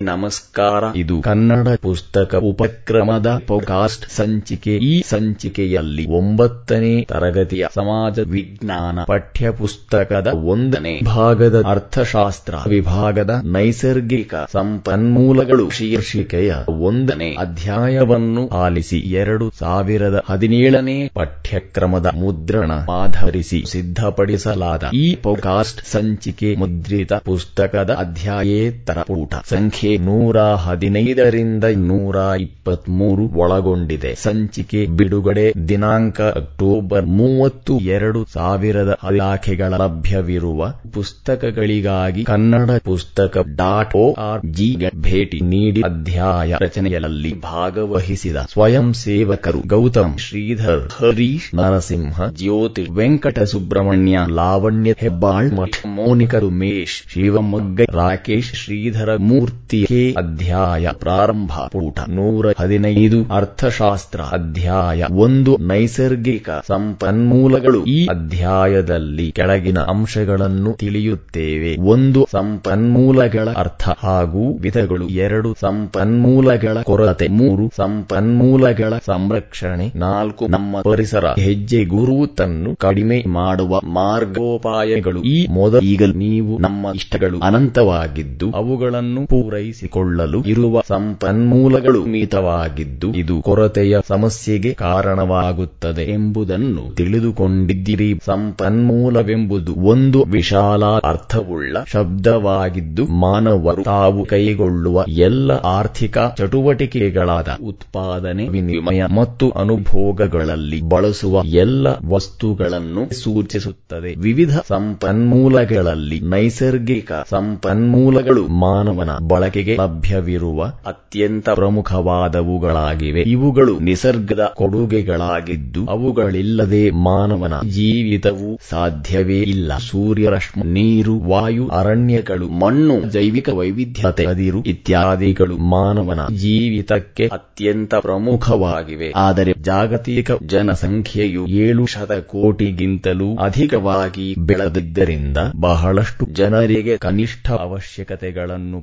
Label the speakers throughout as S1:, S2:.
S1: ನಮಸ್ಕಾರ. ಇದು ಕನ್ನಡ ಪುಸ್ತಕ ಉಪಕ್ರಮದ ಪೋಕಾಸ್ಟ್ ಸಂಚಿಕೆ. ಈ ಸಂಚಿಕೆಯಲ್ಲಿ ಒಂಬತ್ತನೇ ತರಗತಿಯ ಸಮಾಜ ವಿಜ್ಞಾನ ಪಠ್ಯ ಪುಸ್ತಕದ ಒಂದನೇ ಭಾಗದ ಅರ್ಥಶಾಸ್ತ್ರ ವಿಭಾಗದ ನೈಸರ್ಗಿಕ ಸಂಪನ್ಮೂಲಗಳು ಶೀರ್ಷಿಕೆಯ ಒಂದನೇ ಅಧ್ಯಾಯವನ್ನು ಆಲಿಸಿ ಎರಡು ಸಾವಿರದ ಹದಿನೇಳನೇ ಪಠ್ಯಕ್ರಮದ ಮುದ್ರಣ ಆಧರಿಸಿ ಸಿದ್ಧಪಡಿಸಲಾದ ಈ ಪೋಕಾಸ್ಟ್ ಸಂಚಿಕೆ ಮುದ್ರಿತ ಪುಸ್ತಕದ ಅಧ್ಯಾಯೇತರ ಪೂಟ ಸಂಖ್ಯೆ ನೂರ ಹದಿನೈದರಿಂದ ನೂರ ಇಪ್ಪತ್ಮೂರು ಒಳಗೊಂಡಿದೆ. ಸಂಚಿಕೆ ಬಿಡುಗಡೆ ದಿನಾಂಕ ಅಕ್ಟೋಬರ್ ಮೂವತ್ತು ಎರಡು ಸಾವಿರದ ಇಲಾಖೆಗಳ ಲಭ್ಯವಿರುವ ಪುಸ್ತಕಗಳಿಗಾಗಿ ಕನ್ನಡ ಪುಸ್ತಕ ಡಾಟ್ ಓ ಆರ್ ಜಿ ಭೇಟಿ ನೀಡಿ ಅಧ್ಯಾಯ ರಚನೆಯಲ್ಲಿ ಭಾಗವಹಿಸಿದ ಸ್ವಯಂ ಸೇವಕರು ಗೌತಮ್ ಶ್ರೀಧರ್, ಹರೀಶ್ ನರಸಿಂಹ, ಜ್ಯೋತಿ ವೆಂಕಟ ಸುಬ್ರಹ್ಮಣ್ಯ, ಲಾವಣ್ಯ ಹೆಬ್ಬಾಳ್, ಮಠ್ ಮೋನಿಕರು ಮೇಶ್ ಶಿವಮೊಗ್ಗ, ರಾಕೇಶ್ ಶ್ರೀಧರ ಮೂರ್ತಿ ಕೆ ಅಧ್ಯಾಯ ಪ್ರಾರಂಭ ಪೂಟ ನೂರ ಹದಿನೈದು. ಅರ್ಥಶಾಸ್ತ್ರ ಅಧ್ಯಾಯ ಒಂದು. ನೈಸರ್ಗಿಕ ಸಂಪನ್ಮೂಲಗಳು. ಈ ಅಧ್ಯಾಯದಲ್ಲಿ ಕೆಳಗಿನ ಅಂಶಗಳನ್ನು ತಿಳಿಯುತ್ತೇವೆ. ಒಂದು ಸಂಪನ್ಮೂಲಗಳ ಅರ್ಥ ಹಾಗೂ ವಿಧಗಳು. ಎರಡು ಸಂಪನ್ಮೂಲಗಳ ಕೊರತೆ. ಮೂರು ಸಂಪನ್ಮೂಲಗಳ ಸಂರಕ್ಷಣೆ. ನಾಲ್ಕು ನಮ್ಮ ಪರಿಸರ ಹೆಜ್ಜೆ. ಗುರುತನ್ನು ಕಡಿಮೆ ಮಾಡುವ ಮಾರ್ಗೋಪಾಯಗಳು. ಈ ಮೊದಲ ಈಗ ನೀವು ನಮ್ಮ ಇಷ್ಟಗಳು ಅನಂತವಾಗಿದ್ದು ಅವುಗಳನ್ನು ಪೂರೈಸಿಕೊಳ್ಳಲು ಇರುವ ಸಂಪನ್ಮೂಲಗಳು ಮಿತವಾಗಿದ್ದು ಇದು ಕೊರತೆಯ ಸಮಸ್ಯೆಗೆ ಕಾರಣವಾಗುತ್ತದೆ ಎಂಬುದನ್ನು ತಿಳಿದುಕೊಂಡಿದ್ದಿರಿ. ಸಂಪನ್ಮೂಲವೆಂಬುದು ಒಂದು ವಿಶಾಲ ಅರ್ಥವುಳ್ಳ ಶಬ್ದವಾಗಿದ್ದು ಮಾನವರು ತಾವು ಕೈಗೊಳ್ಳುವ ಎಲ್ಲ ಆರ್ಥಿಕ ಚಟುವಟಿಕೆಗಳಾದ ಉತ್ಪಾದನೆ, ವಿನಿಮಯ ಮತ್ತು ಅನುಭೋಗಗಳಲ್ಲಿ ಬಳಸುವ ಎಲ್ಲ ವಸ್ತುಗಳನ್ನು ಸೂಚಿಸುತ್ತದೆ. ವಿವಿಧ ಸಂಪನ್ಮೂಲಗಳಲ್ಲಿ ನೈಸರ್ಗಿಕ ಸಂಪನ್ಮೂಲಗಳು ಮಾನವನ ಬಳಕೆಗೆ ಲಭ್ಯವಿರುವ ಅತ್ಯಂತ ಪ್ರಮುಖವಾದವುಗಳಾಗಿವೆ. ಇವುಗಳು ನಿಸರ್ಗದ ಕೊಡುಗೆಗಳಾಗಿದ್ದು ಅವುಗಳಿಲ್ಲದೆ ಮಾನವನ ಜೀವಿತವು ಸಾಧ್ಯವೇ ಇಲ್ಲ. ಸೂರ್ಯರಶ್ಮ ನೀರು ವಾಯು ಅರಣ್ಯಗಳು ಮಣ್ಣು ಜೈವಿಕ ವೈವಿಧ್ಯತೆ ಅದಿರು ಇತ್ಯಾದಿಗಳು ಮಾನವನ ಜೀವಿತಕ್ಕೆ ಅತ್ಯಂತ ಪ್ರಮುಖವಾಗಿವೆ. ಆದರೆ ಜಾಗತಿಕ ಜನಸಂಖ್ಯೆಯು ಏಳು ಶತಕೋಟಿಗಿಂತಲೂ ಅಧಿಕವಾಗಿ ಬೆಳೆದಿದ್ದರಿಂದ ಬಹಳಷ್ಟು ಜನರಿಗೆ ಕನಿಷ್ಠ ಅವಶ್ಯಕತೆಗಳನ್ನು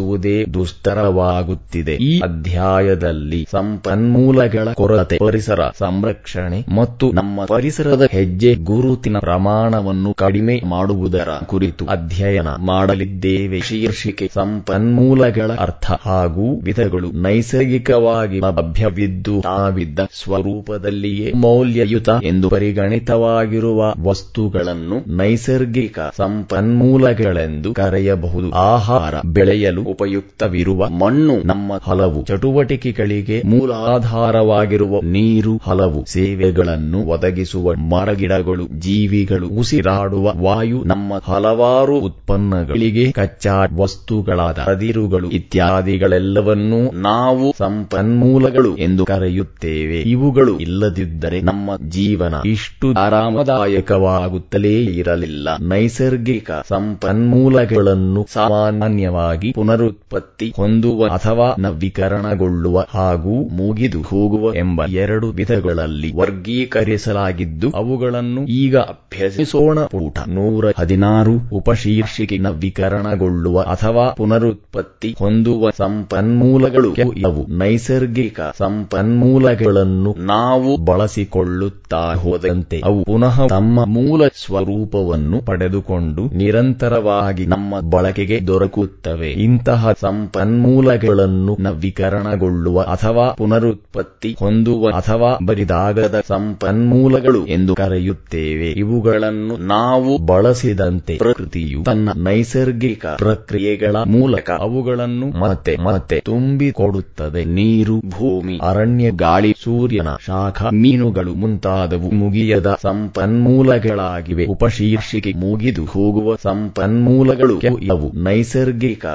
S1: ಪೂರೈಸುವುದೇ ದುಸ್ತರವಾಗುತ್ತಿದೆ ಈ ಅಧ್ಯಾಯದಲ್ಲಿ ಸಂಪನ್ಮೂಲಗಳ ಕೊರತೆ, ಪರಿಸರ ಸಂರಕ್ಷಣೆ ಮತ್ತು ನಮ್ಮ ಪರಿಸರದ ಹೆಜ್ಜೆ, ಗುರುತಿನ ಪ್ರಮಾಣವನ್ನು ಕಡಿಮೆ ಮಾಡುವುದರ ಕುರಿತು ಅಧ್ಯಯನ ಮಾಡಲಿದ್ದೇವೆ. ಶೀರ್ಷಿಕೆ, ಸಂಪನ್ಮೂಲಗಳ ಅರ್ಥ ಹಾಗೂ ವಿಧಗಳು ನೈಸರ್ಗಿಕವಾಗಿ ಲಭ್ಯವಿದ್ದು ತಾವಿದ್ದ ಸ್ವರೂಪದಲ್ಲಿಯೇ ಮೌಲ್ಯಯುತ ಎಂದು ಪರಿಗಣಿತವಾಗಿರುವ ವಸ್ತುಗಳನ್ನು ನೈಸರ್ಗಿಕ ಸಂಪನ್ಮೂಲಗಳೆಂದು ಕರೆಯಬಹುದು. ಆಹಾರ ಬೆಳೆಯಲು ಉಪಯುಕ್ತವಿರುವ ಮಣ್ಣು ನಮ್ಮ ಹಲವು ಚಟುವಟಿಕೆಗಳಿಗೆ ಮೂಲಾಧಾರವಾಗಿರುವ ನೀರು ಹಲವು ಸೇವೆಗಳನ್ನು ಒದಗಿಸುವ ಮರಗಿಡಗಳು ಜೀವಿಗಳು ಉಸಿರಾಡುವ ವಾಯು ನಮ್ಮ ಹಲವಾರು ಉತ್ಪನ್ನಗಳಿಗೆ ಕಚ್ಚಾ ವಸ್ತುಗಳಾದ ಅದಿರುಗಳು ಇತ್ಯಾದಿಗಳೆಲ್ಲವನ್ನೂ ನಾವು ಸಂಪನ್ಮೂಲಗಳು ಎಂದು ಕರೆಯುತ್ತೇವೆ. ಇವುಗಳು ಇಲ್ಲದಿದ್ದರೆ ನಮ್ಮ ಜೀವನ ಇಷ್ಟು ಆರಾಮದಾಯಕವಾಗುತ್ತಲೇ ಇರಲಿಲ್ಲ. ನೈಸರ್ಗಿಕ ಸಂಪನ್ಮೂಲಗಳನ್ನು ಸಾಮಾನ್ಯವಾಗಿ ಪುನರುತ್ಪತ್ತಿ ಹೊಂದುವ ಅಥವಾ ನವೀಕರಣಗೊಳ್ಳುವ ಹಾಗೂ ಮುಗಿದು ಹೋಗುವ ಎಂಬ ಎರಡು ವಿಧಗಳಲ್ಲಿ ವರ್ಗೀಕರಿಸಲಾಗಿದ್ದು, ಅವುಗಳನ್ನು ಈಗ ಅಭ್ಯಸಿಸೋಣ. ಊಟ ನೂರ ಹದಿನಾರು ಉಪಶೀರ್ಷಿಕೆ ನವೀಕರಣಗೊಳ್ಳುವ ಅಥವಾ ಪುನರುತ್ಪತ್ತಿ ಹೊಂದುವ ಸಂಪನ್ಮೂಲಗಳು ಇವು. ನೈಸರ್ಗಿಕ ಸಂಪನ್ಮೂಲಗಳನ್ನು ನಾವು ಬಳಸಿಕೊಳ್ಳುತ್ತಾ ಹೋದಂತೆ ಅವು ಪುನಃ ತಮ್ಮ ಮೂಲ ಸ್ವರೂಪವನ್ನು ಪಡೆದುಕೊಂಡು ನಿರಂತರವಾಗಿ ನಮ್ಮ ಬಳಕೆಗೆ ದೊರಕುತ್ತವೆ. ಇಂತಹ ಸಂಪನ್ಮೂಲಗಳನ್ನು ನವೀಕರಣಗೊಳ್ಳುವ ಅಥವಾ ಪುನರುತ್ಪತ್ತಿ ಹೊಂದುವ ಅಥವಾ ಬರಿದಾಗದ ಸಂಪನ್ಮೂಲಗಳು ಎಂದು ಕರೆಯುತ್ತೇವೆ. ಇವುಗಳನ್ನು ನಾವು ಬಳಸಿದಂತೆ ಪ್ರಕೃತಿಯು ತನ್ನ ನೈಸರ್ಗಿಕ ಪ್ರಕ್ರಿಯೆಗಳ ಮೂಲಕ ಅವುಗಳನ್ನು ಮತ್ತೆ ಮತ್ತೆ ತುಂಬಿಕೊಡುತ್ತದೆ. ನೀರು, ಭೂಮಿ, ಅರಣ್ಯ, ಗಾಳಿ, ಸೂರ್ಯನ ಶಾಖ, ಮೀನುಗಳು ಮುಂತಾದವು ಮುಗಿಯದ ಸಂಪನ್ಮೂಲಗಳಾಗಿವೆ. ಉಪಶೀರ್ಷಿಕೆ ಮುಗಿದು ಹೋಗುವ ಸಂಪನ್ಮೂಲಗಳು ಇವು ನೈಸರ್ಗಿಕ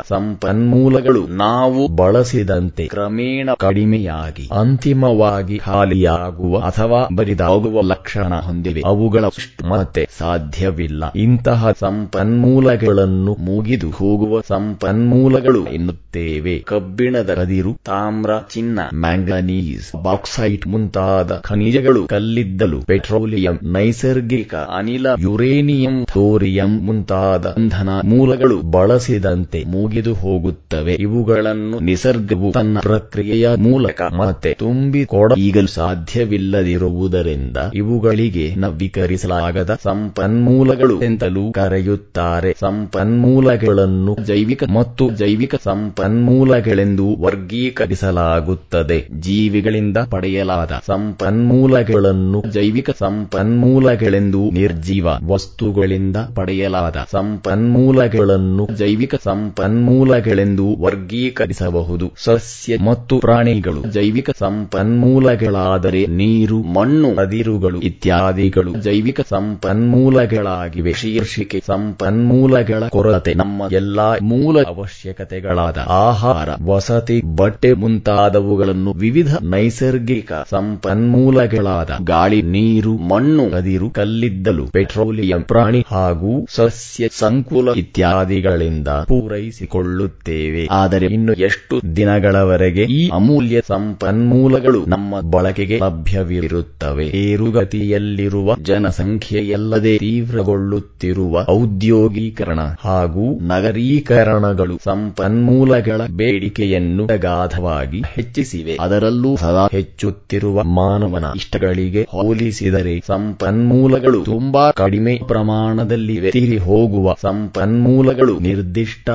S1: ನಾವು ಬಳಸಿದಂತೆ ಕ್ರಮೇಣ ಕಡಿಮೆಯಾಗಿ, ಅಂತಿಮವಾಗಿ ಖಾಲಿಯಾಗುವ ಅಥವಾ ಬರಿದಾಗುವ ಲಕ್ಷಣ ಹೊಂದಿವೆ. ಅವುಗಳ ಮತ್ತೆ ಸಾಧ್ಯವಿಲ್ಲ. ಇಂತಹ ಸಂಪನ್ಮೂಲಗಳನ್ನು ಮುಗಿದು ಹೋಗುವ ಸಂಪನ್ಮೂಲಗಳು ಎನ್ನುತ್ತೇವೆ. ಕಬ್ಬಿಣದ ಕದಿರು, ತಾಮ್ರ, ಚಿನ್ನ, ಮ್ಯಾಂಗನೀಸ್, ಬಾಕ್ಸೈಟ್ ಮುಂತಾದ ಖನಿಜಗಳು, ಕಲ್ಲಿದ್ದಲು, ಪೆಟ್ರೋಲಿಯಂ, ನೈಸರ್ಗಿಕ ಅನಿಲ, ಯುರೇನಿಯಂ, ಥೋರಿಯಂ ಮುಂತಾದ ಇಂಧನ ಮೂಲಗಳು ಬಳಸಿದಂತೆ ಮುಗಿದು ಹೋಗುತ್ತವೆ. ಇವುಗಳನ್ನು ನಿಸರ್ಗವು ತನ್ನ ಪ್ರಕ್ರಿಯೆಯ ಮೂಲಕ ಮತ್ತೆ ತುಂಬಿಕೊಡ ಈಗಲು ಸಾಧ್ಯವಿಲ್ಲದಿರುವುದರಿಂದ ಇವುಗಳಿಗೆ ನವೀಕರಿಸಲಾಗದ ಸಂಪನ್ಮೂಲಗಳು ಎಂತಲೂ ಕರೆಯುತ್ತಾರೆ. ಸಂಪನ್ಮೂಲಗಳನ್ನು ಜೈವಿಕ ಮತ್ತು ಜೈವಿಕ ಸಂಪನ್ಮೂಲಗಳೆಂದು ವರ್ಗೀಕರಿಸಲಾಗುತ್ತದೆ. ಜೀವಿಗಳಿಂದ ಪಡೆಯಲಾದ ಸಂಪನ್ಮೂಲಗಳನ್ನು ಜೈವಿಕ ಸಂಪನ್ಮೂಲಗಳೆಂದು ನಿರ್ಜೀವ ವಸ್ತುಗಳಿಂದ ಪಡೆಯಲಾದ ಸಂಪನ್ಮೂಲಗಳನ್ನು ಜೈವಿಕ ಸಂಪನ್ಮೂಲಗಳೆಂದು ವರ್ಗೀಕರಿಸಬಹುದು. ಸಸ್ಯ ಮತ್ತು ಪ್ರಾಣಿಗಳು, ಜೈವಿಕ ಸಂಪನ್ಮೂಲಗಳಾದರೆ ನೀರು, ಮಣ್ಣು ಅದಿರುಗಳು ಇತ್ಯಾದಿಗಳು ಜೈವಿಕ ಸಂಪನ್ಮೂಲಗಳಾಗಿವೆ. ಶೀರ್ಷಿಕೆ, ಸಂಪನ್ಮೂಲಗಳ ಕೊರತೆ. ನಮ್ಮ ಎಲ್ಲಾ ಮೂಲ ಅವಶ್ಯಕತೆಗಳಾದ ಆಹಾರ, ವಸತಿ, ಬಟ್ಟೆ ಮುಂತಾದವುಗಳನ್ನು ವಿವಿಧ ನೈಸರ್ಗಿಕ ಸಂಪನ್ಮೂಲಗಳಾದ ಗಾಳಿ, ನೀರು, ಮಣ್ಣು ಅದಿರು ಕಲ್ಲಿದ್ದಲು, ಪೆಟ್ರೋಲಿಯಂ, ಪ್ರಾಣಿ ಹಾಗೂ ಸಸ್ಯ ಸಂಕುಲ ಇತ್ಯಾದಿಗಳಿಂದ ಪೂರೈಸಿಕೊಳ್ಳುತ್ತೇವೆ. ಆದರೆ ಇನ್ನು ಎಷ್ಟು ದಿನಗಳವರೆಗೆ ಈ ಅಮೂಲ್ಯ ಸಂಪನ್ಮೂಲಗಳು ನಮ್ಮ ಬಳಕೆಗೆ ಲಭ್ಯವಿರುತ್ತವೆ. ಏರುಗತಿಯಲ್ಲಿರುವ ಜನಸಂಖ್ಯೆಯಲ್ಲದೆ ತೀವ್ರಗೊಳ್ಳುತ್ತಿರುವ ಔದ್ಯೋಗೀಕರಣ ಹಾಗೂ ನಗರೀಕರಣಗಳು ಸಂಪನ್ಮೂಲಗಳ ಬೇಡಿಕೆಯನ್ನು ಅಗಾಧವಾಗಿ ಹೆಚ್ಚಿಸಿವೆ. ಅದರಲ್ಲೂ ಸದಾ ಹೆಚ್ಚುತ್ತಿರುವ ಮಾನವನ ಇಷ್ಟಗಳಿಗೆ ಹೋಲಿಸಿದರೆ ಸಂಪನ್ಮೂಲಗಳು ತುಂಬಾ ಕಡಿಮೆ ಪ್ರಮಾಣದಲ್ಲಿ ಹೋಗುವ ಸಂಪನ್ಮೂಲಗಳು ನಿರ್ದಿಷ್ಟ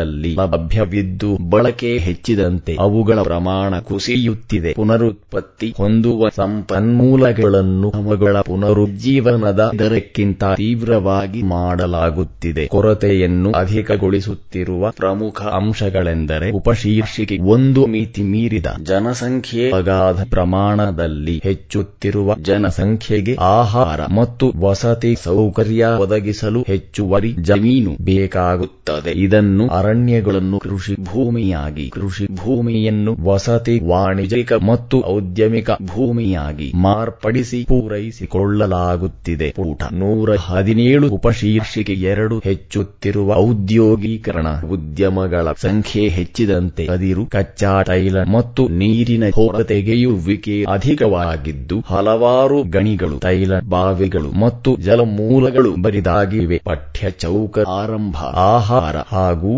S1: ಪ್ರಮಾಣದಲ್ಲಿ ಲಭ್ಯವಿದ್ದು ಬಳಕೆ ಹೆಚ್ಚಿದಂತೆ ಅವುಗಳ ಪ್ರಮಾಣ ಕುಸಿಯುತ್ತಿದೆ. ಪುನರುತ್ಪತ್ತಿ ಹೊಂದುವ ಸಂಪನ್ಮೂಲಗಳನ್ನು ಅವುಗಳ ಪುನರುಜ್ಜೀವನದ ದರಕ್ಕಿಂತ ತೀವ್ರವಾಗಿ ಮಾಡಲಾಗುತ್ತಿದೆ. ಕೊರತೆಯನ್ನು ಅಧಿಕಗೊಳಿಸುತ್ತಿರುವ ಪ್ರಮುಖ ಅಂಶಗಳೆಂದರೆ ಉಪಶೀರ್ಷಿಕೆ. ಒಂದು ಮಿತಿ ಮೀರಿದ ಜನಸಂಖ್ಯೆ ಅಗಾಧ ಪ್ರಮಾಣದಲ್ಲಿ ಹೆಚ್ಚುತ್ತಿರುವ ಜನಸಂಖ್ಯೆಗೆ ಆಹಾರ ಮತ್ತು ವಸತಿ ಸೌಕರ್ಯ ಒದಗಿಸಲು ಹೆಚ್ಚುವರಿ ಜಮೀನು ಬೇಕಾಗುತ್ತದೆ. ಇದನ್ನು ಅರಣ್ಯಗಳನ್ನು ಕೃಷಿ ಭೂಮಿಯಾಗಿ, ಕೃಷಿ ಭೂಮಿಯನ್ನು ವಸತಿ, ವಾಣಿಜ್ಯಿಕ ಮತ್ತು ಔದ್ಯಮಿಕ ಭೂಮಿಯಾಗಿ ಮಾರ್ಪಡಿಸಿ ಪೂರೈಸಿಕೊಳ್ಳಲಾಗುತ್ತಿದೆ. ಪೂಟ ನೂರ ಹದಿನೇಳು ಉಪಶೀರ್ಷಿಕೆ ಎರಡು ಹೆಚ್ಚುತ್ತಿರುವ ಔದ್ಯೋಗೀಕರಣ ಉದ್ಯಮಗಳ ಸಂಖ್ಯೆ ಹೆಚ್ಚಿದಂತೆ ಅದಿರು ಕಚ್ಚಾ, ತೈಲ ಮತ್ತು ನೀರಿನ ಹೊರತೆಗೆಯುವಿಕೆ ಅಧಿಕವಾಗಿದ್ದು, ಹಲವಾರು ಗಣಿಗಳು, ತೈಲ ಬಾವಿಗಳು ಮತ್ತು ಜಲಮೂಲಗಳು ಬರಿದಾಗಿವೆ. ಪಠ್ಯ ಚೌಕ ಆರಂಭ, ಆಹಾರ ಹಾಗೂ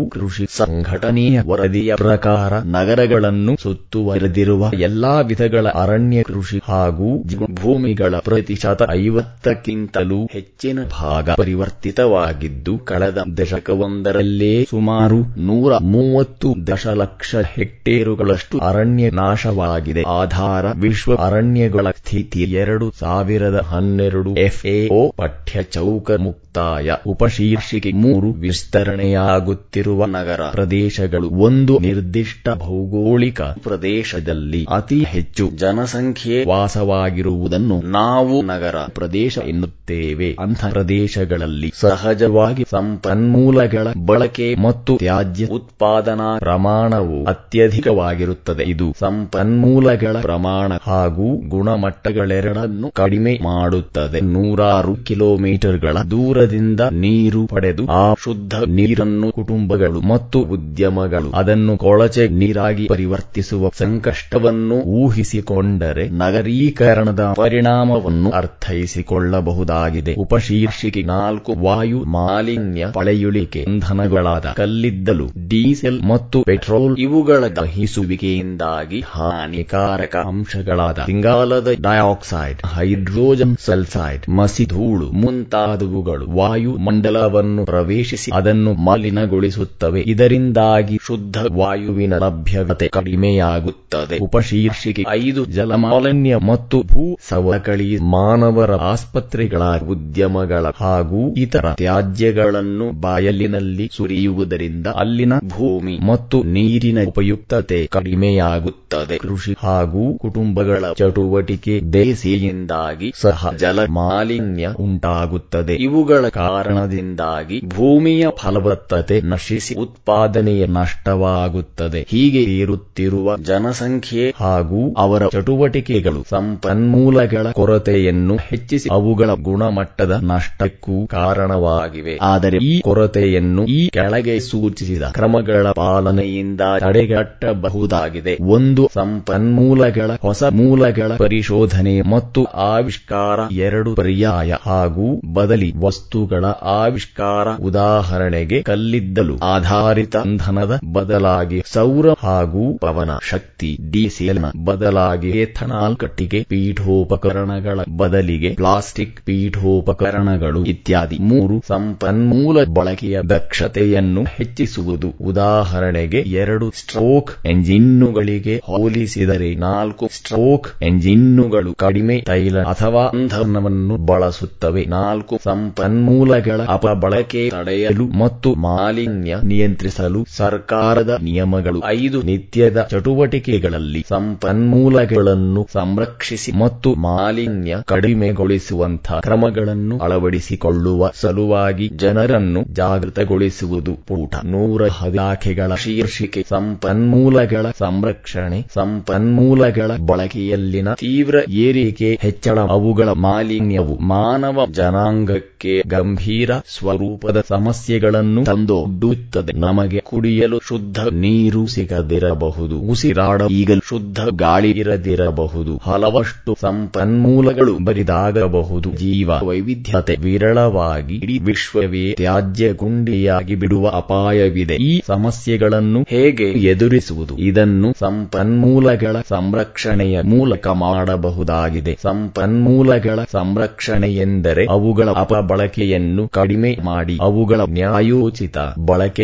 S1: ಸಂಘಟನೆಯ ವರದಿಯ ಪ್ರಕಾರ ನಗರಗಳನ್ನು ಸುತ್ತುವರೆದಿರುವ ಎಲ್ಲಾ ವಿಧಗಳ ಅರಣ್ಯ ಕೃಷಿ ಹಾಗೂ ಭೂಮಿಗಳ ಪ್ರತಿಶತ ಐವತ್ತಕ್ಕಿಂತಲೂ ಹೆಚ್ಚಿನ ಭಾಗ ಪರಿವರ್ತಿತವಾಗಿದ್ದು, ಕಳೆದ ದಶಕವೊಂದರಲ್ಲೇ ಸುಮಾರು ನೂರ ಮೂವತ್ತು ದಶಲಕ್ಷ ಹೆಕ್ಟೇರುಗಳಷ್ಟು ಅರಣ್ಯ ನಾಶವಾಗಿದೆ. ಆಧಾರ ವಿಶ್ವ ಅರಣ್ಯಗಳ ಸ್ಥಿತಿ ಎರಡು ಸಾವಿರದ ಹನ್ನೆರಡು ಎಫ್ಎಒ ಪಠ್ಯ ಚೌಕ ಮುಕ್ತಾಯ. ಉಪಶೀರ್ಷಿಕೆ ಮೂರು ವಿಸ್ತರಣೆಯಾಗುತ್ತಿರುವ ನಗರ ಪ್ರದೇಶಗಳು ಒಂದು ನಿರ್ದಿಷ್ಟ ಭೌಗೋಳಿಕ ಪ್ರದೇಶದಲ್ಲಿ ಅತಿ ಹೆಚ್ಚು ಜನಸಂಖ್ಯೆ ವಾಸವಾಗಿರುವುದನ್ನು ನಾವು ನಗರ ಪ್ರದೇಶ ಎನ್ನುತ್ತೇವೆ. ಅಂಥ ಪ್ರದೇಶಗಳಲ್ಲಿ ಸಹಜವಾಗಿ ಸಂಪನ್ಮೂಲಗಳ ಬಳಕೆ ಮತ್ತು ತ್ಯಾಜ್ಯ ಉತ್ಪಾದನಾ ಪ್ರಮಾಣವು ಅತ್ಯಧಿಕವಾಗಿರುತ್ತದೆ. ಇದು ಸಂಪನ್ಮೂಲಗಳ ಪ್ರಮಾಣ ಹಾಗೂ ಗುಣಮಟ್ಟಗಳೆರಡನ್ನು ಕಡಿಮೆ ಮಾಡುತ್ತದೆ. ನೂರಾರು ಕಿಲೋಮೀಟರ್ಗಳ ದೂರದಿಂದ ನೀರು ಪಡೆದು ಆ ಶುದ್ಧ ನೀರನ್ನು ಕುಟುಂಬಗಳು ಮತ್ತು ಉದ್ಯಮಗಳು. ಅದನ್ನು ಕೊಳಚೆ ನೀರಾಗಿ ಪರಿವರ್ತಿಸುವ ಸಂಕಷ್ಟವನ್ನು ಊಹಿಸಿಕೊಂಡರೆ ನಗರೀಕರಣದ ಪರಿಣಾಮವನ್ನು ಅರ್ಥೈಸಿಕೊಳ್ಳಬಹುದಾಗಿದೆ. ಉಪಶೀರ್ಷಿಕೆ ನಾಲ್ಕು ವಾಯು ಮಾಲಿನ್ಯ ಪಳೆಯುಳಿಕೆ ಇಂಧನಗಳಾದ ಕಲ್ಲಿದ್ದಲು, ಡೀಸೆಲ್ ಮತ್ತು ಪೆಟ್ರೋಲ್ ಇವುಗಳ ದಹಿಸುವಿಕೆಯಿಂದಾಗಿ ಹಾನಿಕಾರಕ ಅಂಶಗಳಾದ ಇಂಗಾಲದ ಡೈಆಕ್ಸೈಡ್, ಹೈಡ್ರೋಜನ್ ಸಲ್ಫೈಡ್, ಮಸಿಧೂಳು ಮುಂತಾದವುಗಳು ವಾಯುಮಂಡಲವನ್ನು ಪ್ರವೇಶಿಸಿ ಅದನ್ನು ಮಲಿನಗೊಳಿಸುತ್ತವೆ ಇದರಿಂದಾಗಿ ಶುದ್ಧ ವಾಯುವಿನ ಲಭ್ಯತೆ ಕಡಿಮೆಯಾಗುತ್ತದೆ. ಉಪಶೀರ್ಷಿಕೆ ಐದು, ಜಲಮಾಲಿನ್ಯ ಮತ್ತು ಭೂ ಸವಕಳಿ ಮಾನವರ ಆಸ್ಪತ್ರೆಗಳ ಉದ್ಯಮಗಳ ಹಾಗೂ ಇತರ ತ್ಯಾಜ್ಯಗಳನ್ನು ಬಾಯಲಿನಲ್ಲಿ ಸುರಿಯುವುದರಿಂದ ಅಲ್ಲಿನ ಭೂಮಿ ಮತ್ತು ನೀರಿನ ಉಪಯುಕ್ತತೆ ಕಡಿಮೆಯಾಗುತ್ತದೆ. ಕೃಷಿ ಹಾಗೂ ಕುಟುಂಬಗಳ ಚಟುವಟಿಕೆ ದೇಸಿಯಿಂದಾಗಿ ಸಹ ಜಲ ಮಾಲಿನ್ಯ ಉಂಟಾಗುತ್ತದೆ. ಇವುಗಳ ಕಾರಣದಿಂದಾಗಿ ಭೂಮಿಯ ಫಲವತ್ತತೆ ನಶಿಸಿ ಉತ್ಪಾದನೆಯ ನಷ್ಟವಾಗುತ್ತದೆ. ಹೀಗೆ ಏರುತ್ತಿರುವ ಜನಸಂಖ್ಯೆ ಹಾಗೂ ಅವರ ಚಟುವಟಿಕೆಗಳು ಸಂಪನ್ಮೂಲಗಳ ಕೊರತೆಯನ್ನು ಹೆಚ್ಚಿಸಿ ಅವುಗಳ ಗುಣಮಟ್ಟದ ನಷ್ಟಕ್ಕೂ ಕಾರಣವಾಗಿವೆ. ಆದರೆ ಈ ಕೊರತೆಯನ್ನು ಈ ಕೆಳಗೆ ಸೂಚಿಸಿದ ಕ್ರಮಗಳ ಪಾಲನೆಯಿಂದ ತಡೆಗಟ್ಟಬಹುದಾಗಿದೆ. ಒಂದು, ಸಂಪನ್ಮೂಲಗಳ ಹೊಸ ಮೂಲಗಳ ಪರಿಶೋಧನೆ ಮತ್ತು ಆವಿಷ್ಕಾರ. ಎರಡು, ಪರ್ಯಾಯ ಹಾಗೂ ಬದಲಿ ವಸ್ತುಗಳ ಆವಿಷ್ಕಾರ ಉದಾಹರಣೆಗೆ ಕಲ್ಲಿದ್ದಲು. ಆಧಾರಿತ ಇಂಧನದ ಬದಲಾಗಿ ಸೌರ ಹಾಗೂ ಪವನ ಶಕ್ತಿ ಡಿಸಿಎಲ್ನ ಬದಲಾಗಿ ಎಥನಾಲ್ ಕಟ್ಟಿಗೆ ಪೀಠೋಪಕರಣಗಳ ಬದಲಿಗೆ ಪ್ಲಾಸ್ಟಿಕ್ ಪೀಠೋಪಕರಣಗಳು ಇತ್ಯಾದಿ ಮೂರು ಸಂಪನ್ಮೂಲ ಬಳಕೆಯ ದಕ್ಷತೆಯನ್ನು ಹೆಚ್ಚಿಸುವುದು. ಉದಾಹರಣೆಗೆ ಎರಡು ಸ್ಟ್ರೋಕ್ ಎಂಜಿನ್ನುಗಳಿಗೆ ಹೋಲಿಸಿದರೆ ನಾಲ್ಕು ಸ್ಟ್ರೋಕ್ ಎಂಜಿನ್ನುಗಳು ಕಡಿಮೆ ತೈಲ ಅಥವಾ ಇಂಧನವನ್ನು ಬಳಸುತ್ತವೆ. ನಾಲ್ಕು ಸಂಪನ್ಮೂಲಗಳ ಅಪಬಳಕೆ ತಡೆಯಲು ಮತ್ತು ಮಾಲಿನ್ಯ ನಿಯಂತ್ರಿಸಲು ಸರ್ಕಾರದ ನಿಯಮಗಳು. ಐದು ನಿತ್ಯದ ಚಟುವಟಿಕೆಗಳಲ್ಲಿ ಸಂಪನ್ಮೂಲಗಳನ್ನು ಸಂರಕ್ಷಿಸಿ ಮತ್ತು ಮಾಲಿನ್ಯ ಕಡಿಮೆಗೊಳಿಸುವಂತಹ ಕ್ರಮಗಳನ್ನು ಅಳವಡಿಸಿಕೊಳ್ಳುವ ಸಲುವಾಗಿ ಜನರನ್ನು ಜಾಗೃತಗೊಳಿಸುವುದು. ಪೂಟ ನೂರ ಇಲಾಖೆಗಳ ಶೀರ್ಷಿಕೆ ಸಂಪನ್ಮೂಲಗಳ ಸಂರಕ್ಷಣೆ, ಸಂಪನ್ಮೂಲಗಳ ಬಳಕೆಯಲ್ಲಿನ ತೀವ್ರ ಏರಿಕೆ ಹೆಚ್ಚಳ, ಅವುಗಳ ಮಾಲಿನ್ಯವು ಮಾನವ ಜನಾಂಗಕ್ಕೆ ಗಂಭೀರ ಸ್ವರೂಪದ ಸಮಸ್ಯೆಗಳನ್ನು ತಂದೊಡ್ಡುತ್ತದೆ. ನಮಗೆ ಕುಡಿಯಲು ಶುದ್ಧ ನೀರು ಸಿಗದಿರಬಹುದು. ಉಸಿರಾಡ ಈಗಲೂ ಶುದ್ಧ ಗಾಳಿ ಇರದಿರಬಹುದು. ಹಲವಷ್ಟು ಸಂಪನ್ಮೂಲಗಳು ಬರಿದಾಗಬಹುದು. ಜೀವ ವೈವಿಧ್ಯತೆ ವಿರಳವಾಗಿ ಇಡೀ ವಿಶ್ವವೇ ತ್ಯಾಜ್ಯ ಗುಂಡಿಯಾಗಿ ಬಿಡುವ ಅಪಾಯವಿದೆ. ಈ ಸಮಸ್ಯೆಗಳನ್ನು ಹೇಗೆ ಎದುರಿಸುವುದು? ಇದನ್ನು ಸಂಪನ್ಮೂಲಗಳ ಸಂರಕ್ಷಣೆಯ ಮೂಲಕ ಮಾಡಬಹುದಾಗಿದೆ. ಸಂಪನ್ಮೂಲಗಳ ಸಂರಕ್ಷಣೆ ಎಂದರೆ ಅವುಗಳ ಅಪಬಳಕೆಯನ್ನು ಕಡಿಮೆ ಮಾಡಿ, ಅವುಗಳ ನ್ಯಾಯೋಚಿತ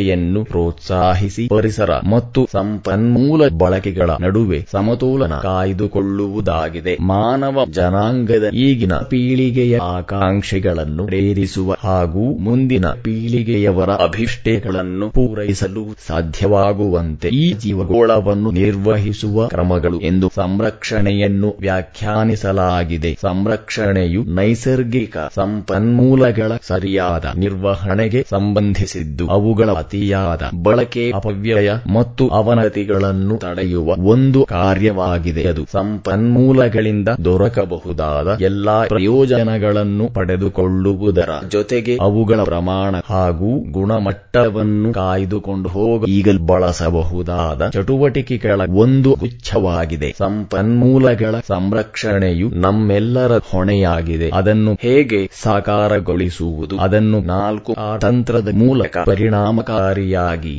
S1: ಬಳಕೆಯನ್ನು ಪ್ರೋತ್ಸಾಹಿಸಿ ಪರಿಸರ ಮತ್ತು ಸಂಪನ್ಮೂಲ ಬಳಕೆಗಳ ನಡುವೆ ಸಮತೋಲನ ಕಾಯ್ದುಕೊಳ್ಳುವುದಾಗಿದೆ. ಮಾನವ ಜನಾಂಗದ ಈಗಿನ ಪೀಳಿಗೆಯ ಆಕಾಂಕ್ಷೆಗಳನ್ನು ಪ್ರೇರಿಸುವ ಹಾಗೂ ಮುಂದಿನ ಪೀಳಿಗೆಯವರ ಅಭಿಷ್ಟೆಗಳನ್ನು ಪೂರೈಸಲು ಸಾಧ್ಯವಾಗುವಂತೆ ಈ ಜೀವಗೋಳವನ್ನು ನಿರ್ವಹಿಸುವ ಕ್ರಮಗಳು ಎಂದು ಸಂರಕ್ಷಣೆಯನ್ನು ವ್ಯಾಖ್ಯಾನಿಸಲಾಗಿದೆ. ಸಂರಕ್ಷಣೆಯು ನೈಸರ್ಗಿಕ ಸಂಪನ್ಮೂಲಗಳ ಸರಿಯಾದ ನಿರ್ವಹಣೆಗೆ ಸಂಬಂಧಿಸಿದ್ದು ಅವುಗಳ ಅತಿಯಾದ ಬಳಕೆ, ಅಪವ್ಯಯ ಮತ್ತು ಅವನತಿಗಳನ್ನು ತಡೆಯುವ ಒಂದು ಕಾರ್ಯವಾಗಿದೆ. ಅದು ಸಂಪನ್ಮೂಲಗಳಿಂದ ದೊರಕಬಹುದಾದ ಎಲ್ಲಾ ಪ್ರಯೋಜನಗಳನ್ನು ಪಡೆದುಕೊಳ್ಳುವುದರ ಜೊತೆಗೆ ಅವುಗಳ ಪ್ರಮಾಣ ಹಾಗೂ ಗುಣಮಟ್ಟವನ್ನು ಕಾಯ್ದುಕೊಂಡು ಹೋಗ, ಈಗಲೂ ಬಳಸಬಹುದಾದ ಚಟುವಟಿಕೆಗಳ ಒಂದು ಗುಚ್ಛವಾಗಿದೆ. ಸಂಪನ್ಮೂಲಗಳ ಸಂರಕ್ಷಣೆಯು ನಮ್ಮೆಲ್ಲರ ಹೊಣೆಯಾಗಿದೆ. ಅದನ್ನು ಹೇಗೆ ಸಾಕಾರಗೊಳಿಸುವುದು? ಅದನ್ನು ನಾಲ್ಕು ಆ ತಂತ್ರದ ಮೂಲಕ ಪರಿಣಾಮಕಾರಿಯಾಗಿ